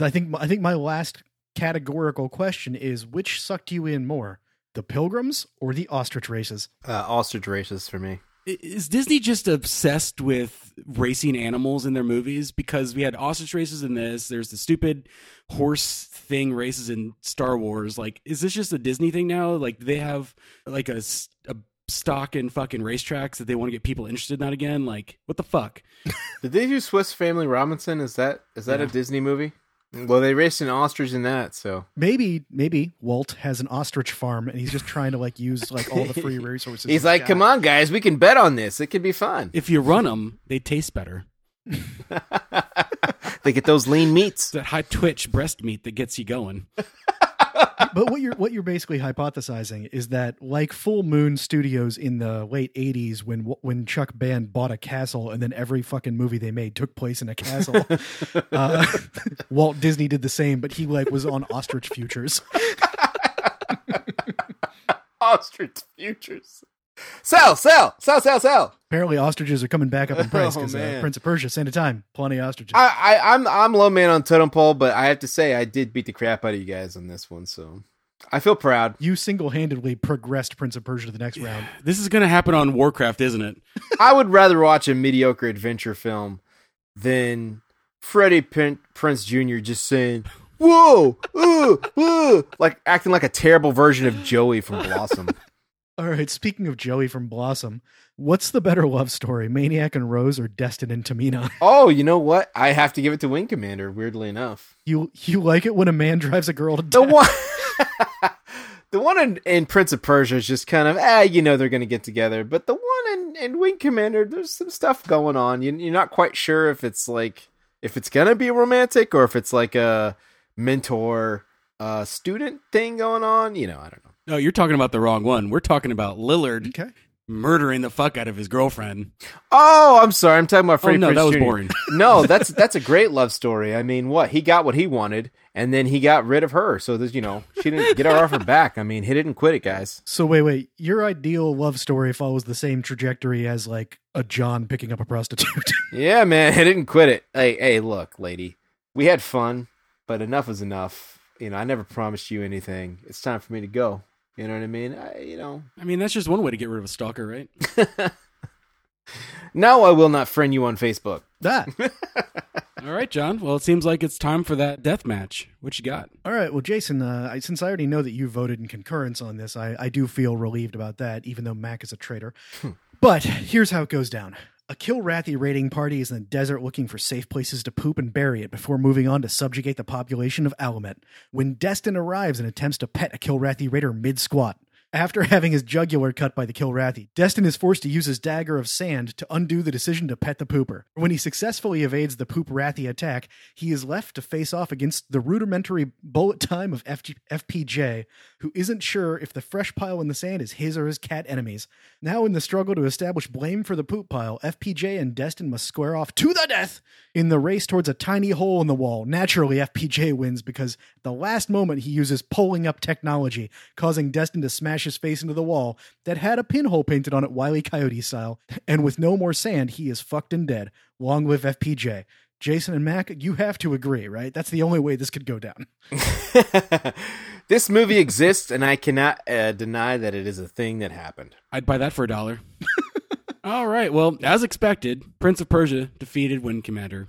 I think I think my last categorical question is: which sucked you in more, the Pilgrims or the ostrich races? Uh, ostrich races for me. Is Disney just obsessed with racing animals in their movies? Because we had ostrich races in this. There's the stupid horse thing races in Star Wars. Like, is this just a Disney thing now? Like, they have like a stock in fucking racetracks that they want to get people interested in that again? Like, what the fuck? *laughs* Did they do Swiss Family Robinson? Is that is that a Disney movie? Well, they raced an ostrich in that, so Maybe maybe Walt has an ostrich farm and he's just trying to like use like all the free *laughs* resources. he's like, "Come on, guys, we can bet on this. It could be fun." If you run them, they taste better. *laughs* *laughs* they get those lean meats. That high twitch breast meat that gets you going. But what you're what you're basically hypothesizing is that like Full Moon Studios in the late '80s, when when Chuck Band bought a castle, and then every fucking movie they made took place in a castle. *laughs* uh, *laughs* Walt Disney did the same, but he like was on Ostrich Futures. *laughs* Ostrich futures. Sell, sell, sell, sell, sell. Apparently, ostriches are coming back up in price Oh, because uh. Prince of Persia, Santa Time, plenty of ostriches. I, I, I'm, I'm low man on totem pole, but I have to say I did beat the crap out of you guys on this one, so I feel proud. you single handedly progressed Prince of Persia to the next round. This is going to happen on Warcraft, isn't it? *laughs* I would rather watch a mediocre adventure film than Freddie Pin- Prinze Jr. just saying, "Whoa, uh, uh," like acting like a terrible version of Joey from Blossom. All right, speaking of Joey from Blossom, what's the better love story, Maniac and Rose or Destin and Tamina? *laughs* oh, you know what? I have to give it to Wing Commander. Weirdly enough. You you like it when a man *laughs* drives a girl to The death? one, *laughs* the one in, in Prince of Persia is just kind of, ah, you know, they're going to get together. But the one in, in Wing Commander, there's some stuff going on. You, you're not quite sure if it's like, if it's going to be romantic or if it's like a mentor uh, student thing going on. You know, I don't know. No, you're talking about the wrong one. We're talking about Lillard Okay. murdering the fuck out of his girlfriend. Oh, I'm sorry. I'm talking about Oh no, Prinze that was Jr.. boring. *laughs* no, that's that's a great love story. I mean, what he got what he wanted, and then he got rid of her. So there's, you know, she didn't get her off her back. I mean, he didn't quit it, guys. So wait, wait. Your ideal love story follows the same trajectory as like a John picking up a prostitute. *laughs* Yeah, man, he didn't quit it. Hey, hey, look, lady, we had fun, but enough is enough. You know, I never promised you anything. It's time for me to go. You know what I mean? I, you know, I mean, that's just one way to get rid of a stalker, right? *laughs* now I will not friend you on Facebook. that. *laughs* All right, John. Well, it seems like it's time for that death match. What you got? All right. Well, Jason, uh, I, since I already know that you voted in concurrence on this, I, I do feel relieved about that, even though Mac is a traitor. but here's how it goes down. A Kilrathi raiding party is in the desert looking for safe places to poop and bury it before moving on to subjugate the population of Alamet. When Destin arrives and attempts to pet a Kilrathi raider mid squat, after *laughs* having his jugular cut by the Kilrathi, Destin is forced to use his dagger of sand to undo the decision to pet the pooper. When he successfully evades the poop Rathi attack, he is left to face off against the rudimentary bullet time of FG- FPJ, who isn't sure if the fresh pile in the sand is his or his cat enemies. Now, in the struggle to establish blame for the poop pile, FPJ and Destin must square off to the death in the race towards a tiny hole in the wall. Naturally, FPJ wins because the last moment he uses pulling up technology, causing Destin to smash his face into the wall that had a pinhole painted on it Wile E. Coyote style. And with no more sand, he is fucked and dead. Long live FPJ. Jason and Mac, you have to agree, right? That's the only way this could go down. *laughs* this movie exists, and I cannot uh, deny that it is a thing that happened. I'd buy that for a dollar. *laughs* All right. Well, as expected, Prince of Persia defeated Wing Commander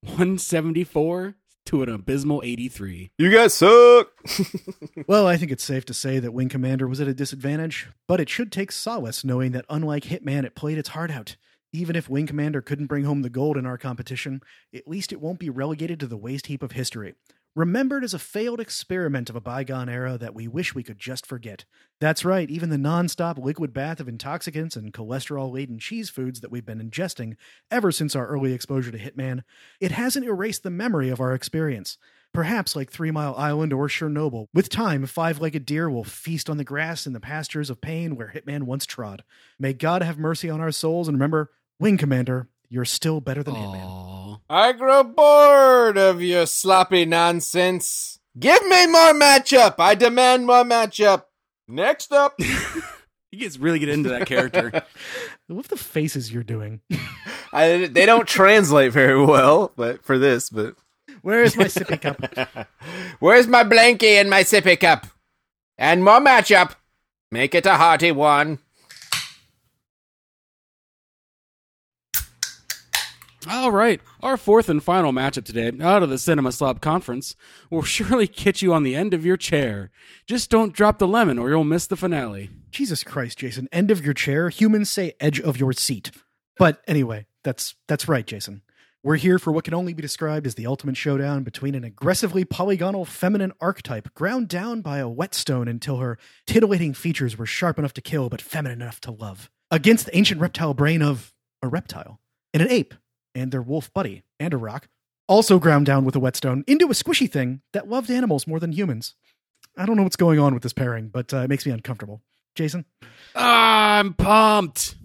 174 to an abysmal 83. You guys suck. *laughs* Well, I think it's safe to say that Wing Commander was at a disadvantage, but it should take solace knowing that unlike Hitman, it played its heart out. Even if Wing Commander couldn't bring home the gold in our competition, at least it won't be relegated to the waste heap of history. Remembered as a failed experiment of a bygone era that we wish we could just forget. That's right, even the nonstop liquid bath of intoxicants and cholesterol laden cheese foods that we've been ingesting ever since our early exposure to Hitman, it hasn't erased the memory of our experience. Perhaps like Three Mile Island or Chernobyl, with time, five legged deer will feast on the grass in the pastures of pain where Hitman once trod. May God have mercy on our souls, and remember, Wing Commander, you're still better than Hitman. Aw. I grow bored of your sloppy nonsense. Give me more matchup. I demand more matchup. Next up. *laughs* He gets really get into that character. *laughs* What the faces you're doing? I, they don't translate very well, but for this, but Where is my sippy cup? *laughs* where's my blankie and my sippy cup? And more matchup. Make it a hearty one. All right, our fourth and final matchup today, out of the Cinema Slop Conference, will *laughs* surely get you on the end of your chair. Just don't drop the lemon or you'll miss the finale. Jesus Christ, Jason. End of your chair. Humans say edge of your seat. But anyway, that's that's right, Jason. We're here for what can only be described as the ultimate showdown between an aggressively polygonal feminine archetype ground down by a whetstone until her titillating features were sharp enough to kill but feminine enough to love, against the ancient reptile brain of a reptile and an ape and their wolf buddy and a rock, also ground down with a whetstone into a squishy thing that loved animals more than humans. I don't know what's going on with this pairing, but uh, it makes me uncomfortable. Jason? I'm pumped.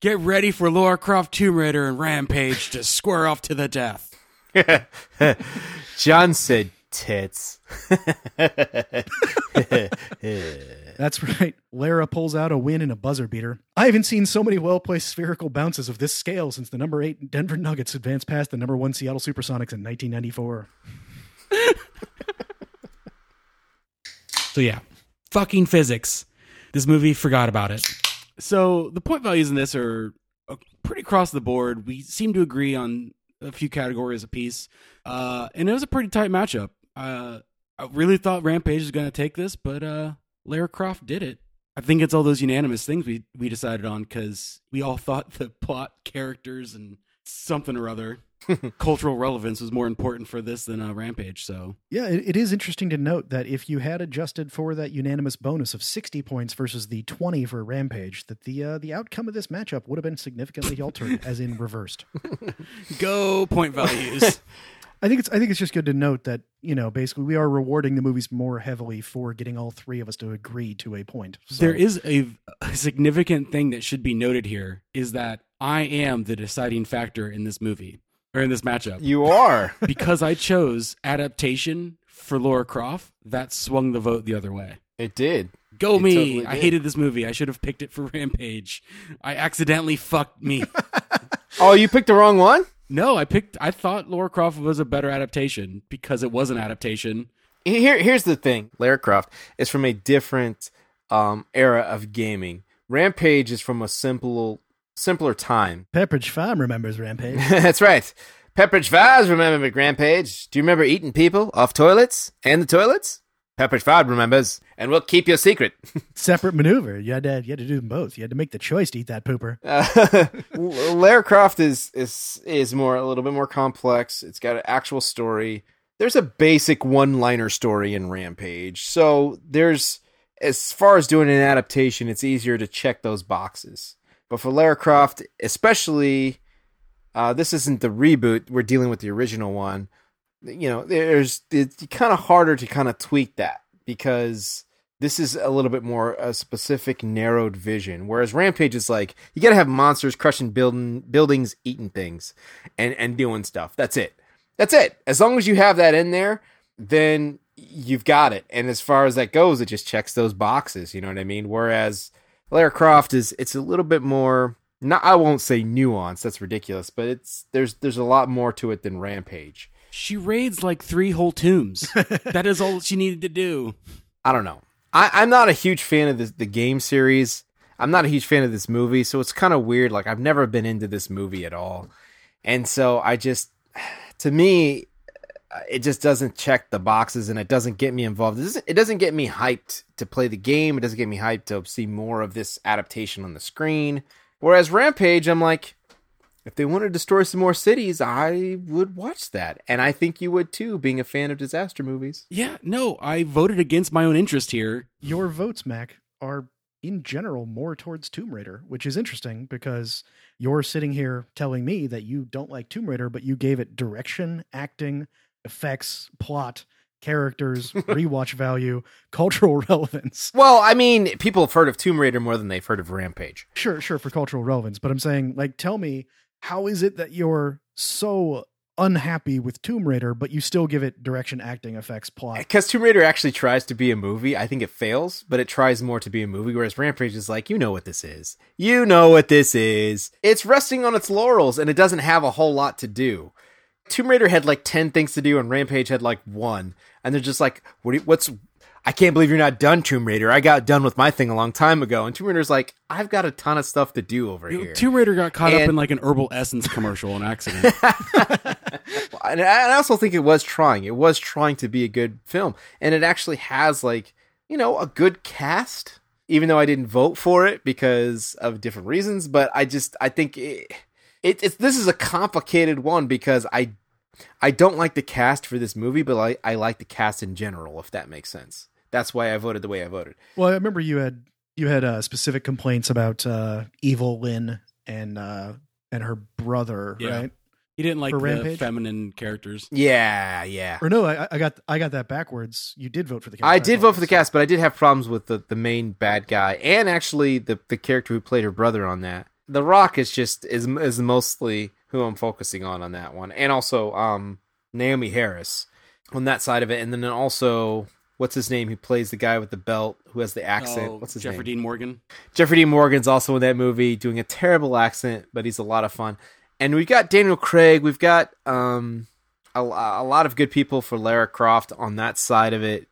Get ready for Lara Croft Tomb Raider and Rampage to square off to the death. *laughs* John said tits. *laughs* That's right. Lara pulls out a win in a buzzer beater. I haven't seen so many well placed spherical bounces of this scale since the number eight Denver Nuggets advanced past the number one Seattle Supersonics in 1994. *laughs* So yeah, fucking physics. This movie forgot about it. So the point values in this are uh, pretty across the board. We seem to agree on a few categories apiece, uh, and it was a pretty tight matchup. Uh, I really thought Rampage was going to take this, but uh, Lara Croft did it. I think it's all those unanimous things we we decided on because we all thought the plot, characters, and something or other *laughs* cultural relevance was more important for this than uh, Rampage. So Yeah, it, it is interesting to note that if you had adjusted for that unanimous bonus of 60 points versus the 20 for Rampage, that the uh, the outcome of this matchup would have been significantly altered, as in reversed. *laughs* go point values. *laughs* I think it's I think it's just good to note that you know basically we are rewarding the movies more heavily for getting all three of us to agree to a point. So- There is a, a significant thing that should be noted here is that I am the deciding factor in this movie or in this matchup. you are. *laughs* because I chose adaptation for Lara Croft, that swung the vote the other way. It did. Go It me. totally I did. hated this movie. I should have picked it for *laughs* Rampage. I accidentally fucked me. *laughs* Oh, you picked the wrong one? No, I picked I thought Lara Croft was a better adaptation because it was an adaptation. Here, here's the thing. Lara Croft is from a different um, era of gaming. Rampage is from a simple, simpler time. Pepperidge Farm remembers Rampage. *laughs* That's right. Pepperidge Farms remember Rampage. Do you remember eating people off toilets and the toilets? Pepperidge Farm remembers, and we'll keep your secret. *laughs* Separate maneuver. You had to you had to do them both. You had to make the choice to eat that pooper. *laughs* Uh, Lara is is is more a little bit more complex. It's got an actual story. There's a basic one-liner story in Rampage. So there's as far as doing an adaptation, it's easier to check those boxes. But for Lara Croft, especially uh, this isn't the reboot, we're dealing with the original one. You know, there's it's kind of harder to kind of tweak that because this is a little bit more a specific narrowed vision. Whereas rampage is like you gotta have monsters crushing building buildings eating things and and doing stuff. That's it. That's it. As long as you have that in there then you've got it. And as far as that goes it just checks those boxes you know what i mean? Whereas lara croft is it's a little bit more not i won't say nuance that's ridiculous but it's there's there's a lot more to it than rampage She raids like three whole tombs. *laughs* that is all she needed to do. I don't know. I, I'm not a huge fan of this, the game series. I'm not a huge fan of this movie, so it's kind of weird. Like I've never been into this movie at all, and so I just, *sighs* to me, uh, it just doesn't check the boxes, and it doesn't get me involved. It doesn't, it doesn't get me hyped to play the game. It doesn't get me hyped to see more of this adaptation on the screen. Whereas Rampage, I'm like, If they want to destroy some more cities, I would watch that. And I think you would too, being a fan of disaster movies. Yeah, no, I voted against my own interest here. Your votes, Mac, are in general more towards Tomb Raider, which is interesting because you're sitting here telling me that you don't like Tomb Raider, but you gave it direction, acting, effects, plot, characters, *laughs* rewatch value, cultural *laughs* relevance. Well, I mean, people have heard of Tomb Raider more than they've heard of Rampage. Sure, sure, for cultural relevance. But I'm saying, like, tell me, how is it that you're so unhappy with Tomb Raider, but you still give it direction, acting, effects, plot? Because Tomb Raider actually tries to be a movie. I think it fails, but it tries more to be a movie, whereas Rampage is like, you know what this is. You know what this is. It's resting on its laurels, and it doesn't have a whole lot to do. Tomb Raider had like 10 things to do, and Rampage had like one. And they're just like, what you- what's. I can't believe you're not done, Tomb Raider. I got done with my thing a long time ago. And Tomb Raider's like, I've got a ton of stuff to do over here. Tomb Raider got caught up in like an herbal essence commercial on accident. *laughs* and I also think it was trying. It was trying to be a good film, and it actually has like you know a good cast. Even though I didn't vote for it because of different reasons, but I just I think it, it it's this is a complicated one because I I don't like the cast for this movie, but I I like the cast in general. If that makes sense, that's why I voted the way I voted. Well, I remember you had you had uh, specific complaints about uh, Evil Lynn and uh, and her brother, Yeah. right? he didn't like For the Rampage? feminine characters. Yeah, yeah. Or no, I, I got I got that backwards. You did vote for the cast. I did vote for the apologize. cast, but I did have problems with the, the main bad guy and actually the, the character who played her brother on that. The Rock is just is is mostly who I'm focusing on on that one, and also um Naomie Harris on that side of it, and then also what's his name? He plays the guy with the belt who has the accent. Oh, what's his Jeffrey name? Jeffrey Dean Morgan. Jeffrey Dean Morgan's also in that movie, doing a terrible accent, but he's a lot of fun. And we've got Daniel Craig. We've got um, a, a lot of good people for Lara Croft on that side of it.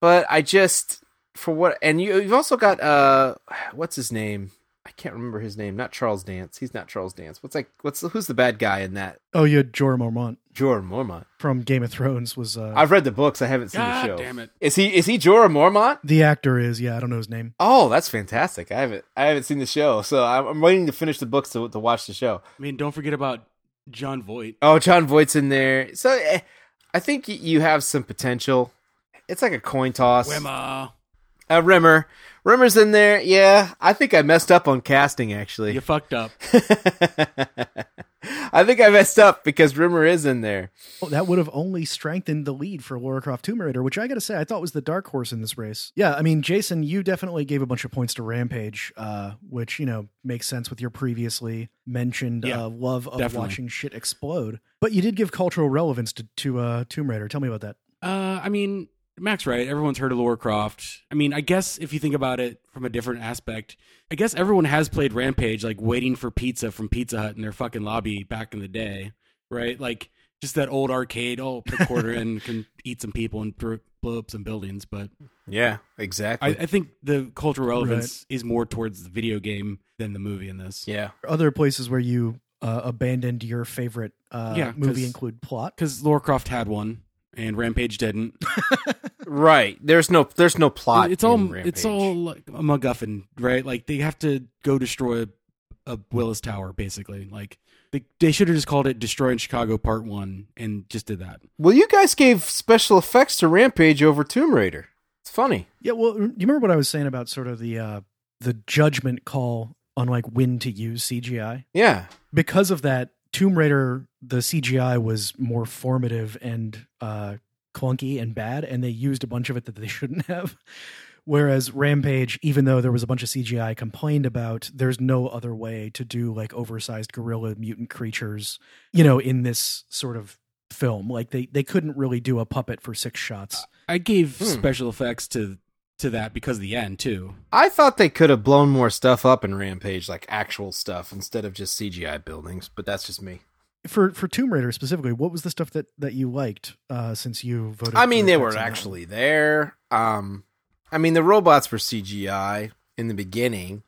But I just for what, and you, you've also got uh, what's his name? I can't remember his name. Not Charles Dance. He's not Charles Dance. What's like? What's who's the bad guy in that? Oh, you had Jorah Mormont Jorah Mormont. from Game of Thrones was uh, I've read the books. I haven't seen God the show. damn it. Is he is he Jorah Mormont? the actor is yeah I don't know his name. Oh, that's fantastic. I haven't I haven't seen the show, so I'm, I'm waiting to finish the books to to watch the show. I mean, don't forget about Jon Voight. Oh, Jon Voight's in there. So eh, I think you have some potential. It's like a coin toss. Wemma. Uh, Rimmer. Rimmer's in there. Yeah, I think I messed up on casting, actually. You fucked up. *laughs* I think I messed up because Rimmer is in there. Oh, that would have only strengthened the lead for Lara Croft Tomb Raider, which I got to say I thought was the dark horse in this race. Yeah, I mean, Jason, you definitely gave a bunch of points to Rampage, uh, which you know makes sense with your previously mentioned Yeah, uh, love of definitely. watching shit explode. But you did give cultural relevance to, to uh, Tomb Raider. Tell me about that. Uh, I mean, Mac's right. Everyone's heard of Lara Croft. I mean, I guess if you think about it from a different aspect, I guess everyone has played Rampage, like waiting for pizza from Pizza Hut in their fucking lobby back in the day, right? Like just that old arcade. Oh, put a quarter in, can *laughs* eat some people and throw, blow up some buildings. But Yeah, exactly. I think the cultural relevance is more towards the video game than the movie in this. yeah. Other places where you uh, abandoned your favorite uh, Yeah, movie 'cause- include plot. Because Lara Croft had one and Rampage didn't. *laughs* Right. There's no there's no plot. it's all in it's all like a MacGuffin, right? Like they have to go destroy a Willis Tower, basically. Like they they should have just called it "Destroy in Chicago Part One" and just did that. Well, you guys gave special effects to Rampage over Tomb Raider. It's funny. Yeah, well, you remember what I was saying about sort of the uh, the judgment call on like when to use CGI? Yeah. because of that, Tomb Raider, the CGI was more formative and uh, clunky and bad, and they used a bunch of it that they *laughs* shouldn't have. Whereas Rampage, even though there was a bunch of CGI complained about, there's no other way to do like oversized gorilla mutant creatures, you know, in this sort of film. Like they they couldn't really do a puppet for six shots. I gave Hmm. special effects to to that because of the end too. I thought they could have blown more stuff up in Rampage, like actual stuff, instead of just CGI buildings. But that's just me. For for Tomb Raider specifically, what was the stuff that that you liked uh, since you voted? I mean, for they were on that actually there. Um, I mean, the robots were CGI in the beginning,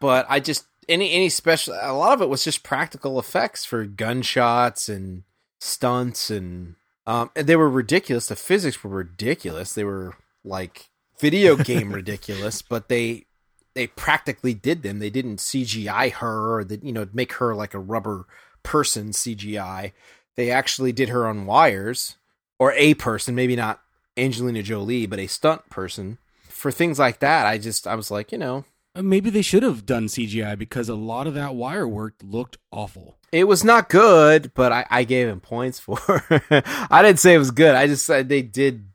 but I just any any special. A lot of it was just practical effects for gunshots and stunts, and um, and they were ridiculous. The physics were ridiculous. They were like video game ridiculous, but they they practically did them. They didn't CGI her or that you know make her like a rubber person CGI. They actually did her on wires, or a person, maybe not Angelina Jolie, but a stunt person. For things like that, I just I was like, you know, Uh, Maybe they should have done CGI because a lot of that wire work looked awful. it was not good, but I, I gave him points for. *laughs* I didn't say it was good. I just said they did.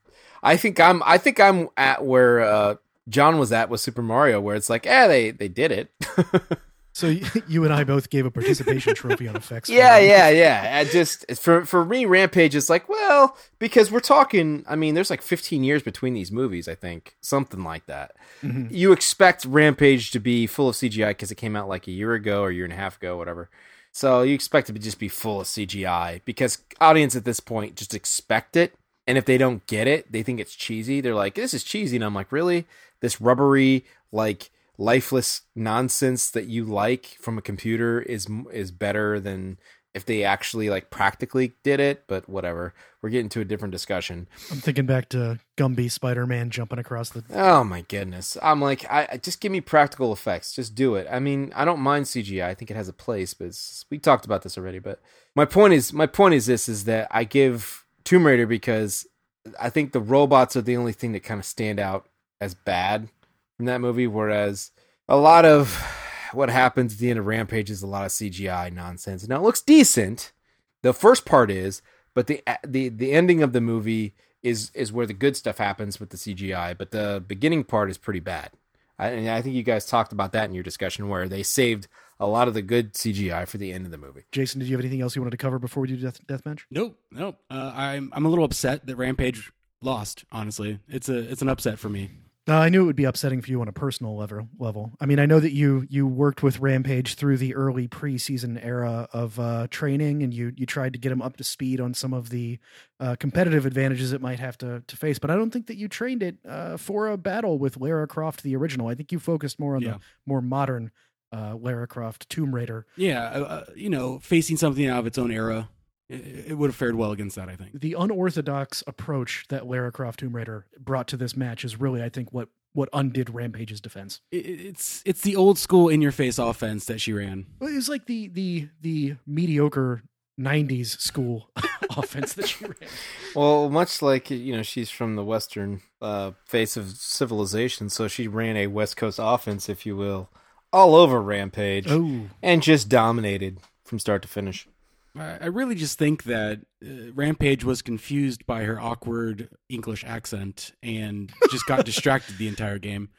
I think I'm. I think I'm at where uh, John was at with Super Mario, where it's like, eh, they they did it. *laughs* So you and I both gave a participation trophy on effects. Yeah, yeah, yeah. I just for for me, Rampage is like, well, because we're talking. I mean, there's like 15 years between these movies. I think something like that. You expect Rampage to be full of CGI because it came out like a year ago or a year and a half ago, whatever. So you expect it to just be full of CGI because audience at this point just expect it, and if they don't get it, they think it's cheesy. They're like, "This is cheesy," and I'm like, "Really? This rubbery like." lifeless nonsense that you like from a computer is is better than if they actually like practically did it but whatever we're getting to a different discussion I'm thinking back to Gumby Spider Man jumping across the. oh my goodness i'm like i just give me practical effects just do it i mean i don't mind cgi i think it has a place but it's, we talked about this already but my point is my point is this is that i give tomb raider because i think the robots are the only thing that kind of stand out as bad from that movie whereas a lot of what happens at the end of rampage is a lot of cgi nonsense. Now it looks decent. The first part is but the the the ending of the movie is is where the good stuff happens with the cgi but the beginning part is pretty bad. I, and I think you guys talked about that in your discussion where they saved a lot of the good cgi for the end of the movie Jason, did you have anything else you wanted to cover before we do death deathmatch? Nope, nope. Uh, I'm I'm a little upset that Rampage lost. Honestly, it's a it's an upset for me. Uh, I knew it would be upsetting for you on a personal level. Level. I mean, I know that you you worked with Rampage through the early preseason era of uh, training, and you you tried to get him up to speed on some of the uh, competitive advantages it might have to to face. But I don't think that you trained it uh, for a battle with Lara Croft, the original. I think you focused more on Yeah. the more modern uh, Lara Croft Tomb Raider. Yeah, uh, uh, you know, facing something out of its own era, it, it would have fared well against that. I think. The unorthodox approach that Lara Croft Tomb Raider brought to this match is really, I think, what what undid Rampage's defense. It, it's it's the old school in your face offense that she ran. Well, it was like the the the mediocre '90s school *laughs* offense that she ran. *laughs* well much like you know she's from the western uh, face of civilization so she ran a west coast offense if you will all over rampage Oh, and just dominated from start to finish I I really just think that uh, Rampage was confused by her awkward English accent and just got *laughs* distracted the entire game.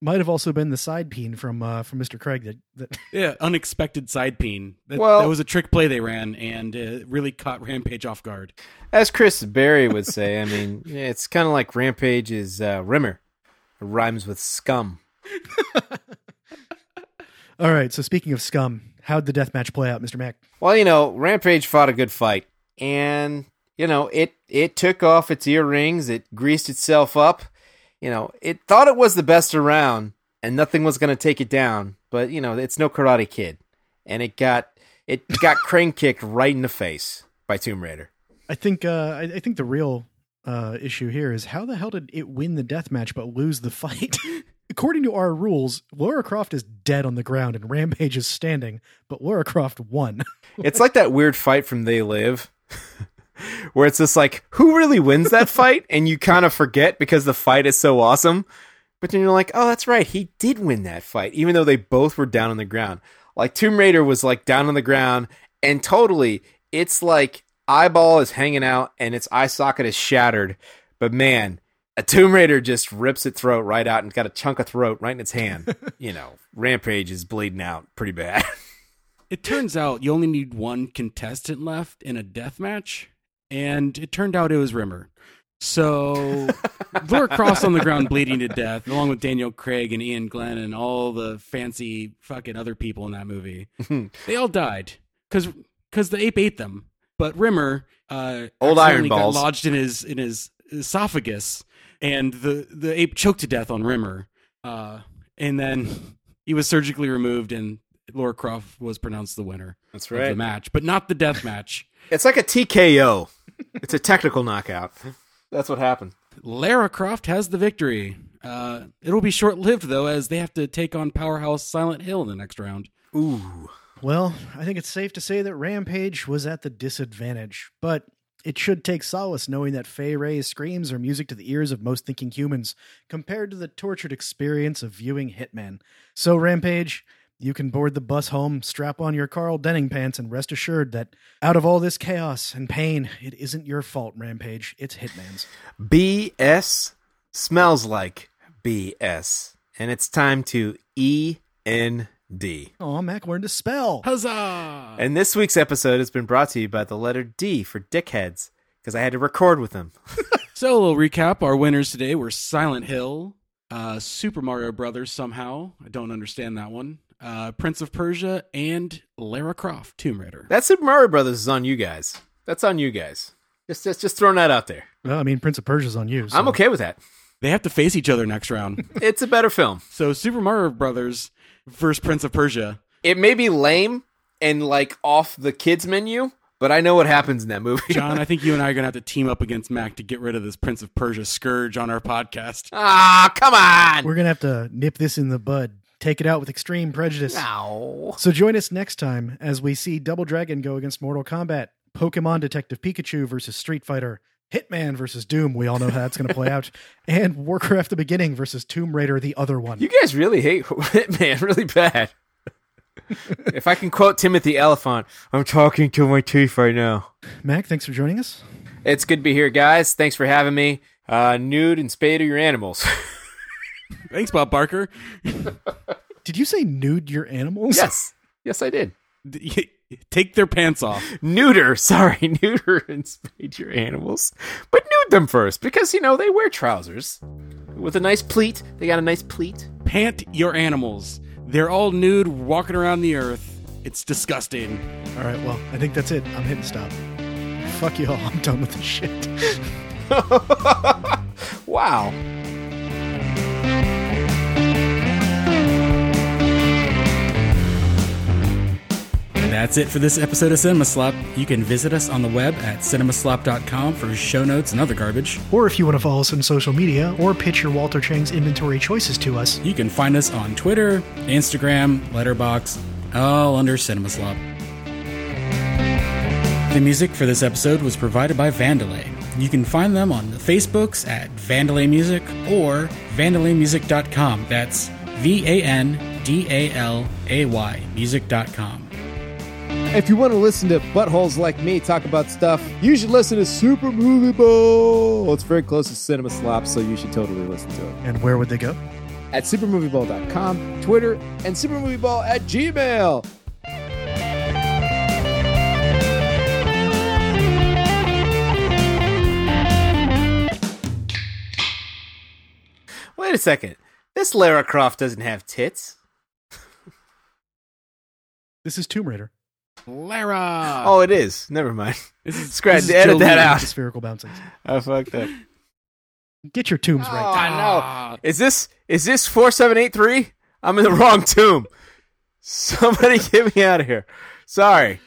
might have also been the side peen from uh, from Mr. Craig that that *laughs* Yeah, unexpected side peen. That, Well- that was a trick play they ran and uh, really caught Rampage off guard. as chris barrie would say i mean *laughs* it's kind of like rampage is uh, rimmer it rhymes with scum All right. So speaking of scum, how'd the death match play out, Mr. Mack? Well, you know, Rampage fought a good fight, and you know, it it took off its earrings, it greased itself up. You know, it thought it was the best around, and nothing was going to take it down. But you know, it's no Karate Kid, and it got it got *laughs* crane kicked right in the face by Tomb Raider. I think uh, I, I think the real uh, issue here is how the hell did it win the death match but lose the fight? *laughs* According to our rules, Lara Croft is dead on the ground and Rampage is standing, but Lara Croft won. *laughs* It's like that weird fight from They Live. *laughs* Where it's just like, who really wins that *laughs* fight? And you kind of forget because the fight is so awesome. But then you're like, oh, that's right. He did win that fight, even though they both were down on the ground. Like Tomb Raider was like down on the ground, and totally, it's like eyeball is hanging out and its eye socket is shattered. But man, a Tomb Raider just rips its throat right out and got a chunk of throat right in its hand. *laughs* you know, Rampage is bleeding out pretty bad. *laughs* It turns out you only need one contestant left in a death match, and it turned out it was Rimmer. So *laughs* Lara Croft on the ground bleeding to death, along with Daniel Craig and Iain Glen and all the fancy fucking other people in that movie. they all died because because the ape ate them. But Rimmer, uh, Old iron balls. got lodged in his in his esophagus, and the the ape choked to death on Rimmer. Uh, and then he was surgically removed, and Lara Croft was pronounced the winner That's of the match, but not the death match. *laughs* It's like a TKO. it's a technical knockout. That's what happened. Lara Croft has the victory. Uh, it'll be short lived though, as they have to take on powerhouse Silent Hill in the next round. Ooh. Well, I think it's safe to say that Rampage was at the disadvantage, but it should take solace knowing that Fay Wray's screams are music to the ears of most thinking humans compared to the tortured experience of viewing Hitman. So, Rampage, you can board the bus home, strap on your Carl Denham pants, and rest assured that out of all this chaos and pain, it isn't your fault, Rampage. It's Hitman's. BS smells like BS. And it's time to E N D. Oh, Mac learned to spell. Huzzah! And this week's episode has been brought to you by the letter D for dickheads, because I had to record with them. *laughs* So, a little recap. Our winners today were Silent Hill, uh, Super Mario Brothers somehow. I don't understand that one. Uh, Prince of Persia, and Lara Croft, Tomb Raider. That Super Mario Brothers is on you guys. That's on you guys. Just, just, just throwing that out there. Well, I mean, Prince of Persia's on you. so- I'm okay with that. They have to face each other next round. *laughs* It's a better film. so, Super Mario Brothers versus Prince of Persia. It may be lame and like off the kids menu, but I know what happens in that movie. John, I *laughs* think you and I are going to have to team up against Mac to get rid of this Prince of Persia scourge on our podcast. ah, come on. We're going to have to nip this in the bud, take it out with extreme prejudice. Ow. So join us next time as we see Double Dragon go against Mortal Kombat, Pokemon Detective Pikachu versus Street Fighter, Hitman versus Doom. We all know how that's going to play out, *laughs* and Warcraft: The Beginning versus Tomb Raider, the other one. You guys really hate *laughs* Hitman really bad. *laughs* if I can quote Timothy Olyphant, I'm talking to my teeth right now. Mac, thanks for joining us. It's good to be here, guys. Thanks for having me. Uh, nude and spade are your animals. Thanks, Bob Barker. Did you say nude your animals? yes. Yes, I did. Take their pants off. Neuter, *laughs* sorry, neuter and spade your animals. But nude them first, because, you know, they wear trousers. With a nice pleat. They got a nice pleat. Pant your animals. They're all nude, walking around the earth. It's disgusting. All right. Well, I think that's it. I'm hitting stop. Fuck you all. I'm done with this shit. *laughs* Wow. That's it for this episode of Cinema Slop. You can visit us on the web at cinemaslop.com for show notes and other garbage. or if you want to follow us on social media or pitch your Walter Chang's inventory choices to us, You can find us on Twitter, Instagram, Letterboxd, all under Cinema Slop. The music for this episode was provided by Vandalay. You can find them on the Facebooks at Vandalay Music or vandalaymusic.com. That's V A N D A L A Y music.com. If you want to listen to buttholes like me talk about stuff, you should listen to Super Movie Bowl. It's very close to Cinema Slop, so you should totally listen to it. and where would they go? At supermoviebowl.com, Twitter, and supermoviebowl at Gmail. Wait a second. This Lara Croft doesn't have tits. This is Tomb Raider. Lara. oh, it is. Never mind. *laughs* this is *laughs* Scratch. this is Edit that out. Spherical bouncings. I fucked up. Get your tombs right. Ah. I know. Is this is this four seven eight three? I'm in the wrong tomb. *laughs* Somebody get me out of here. Sorry.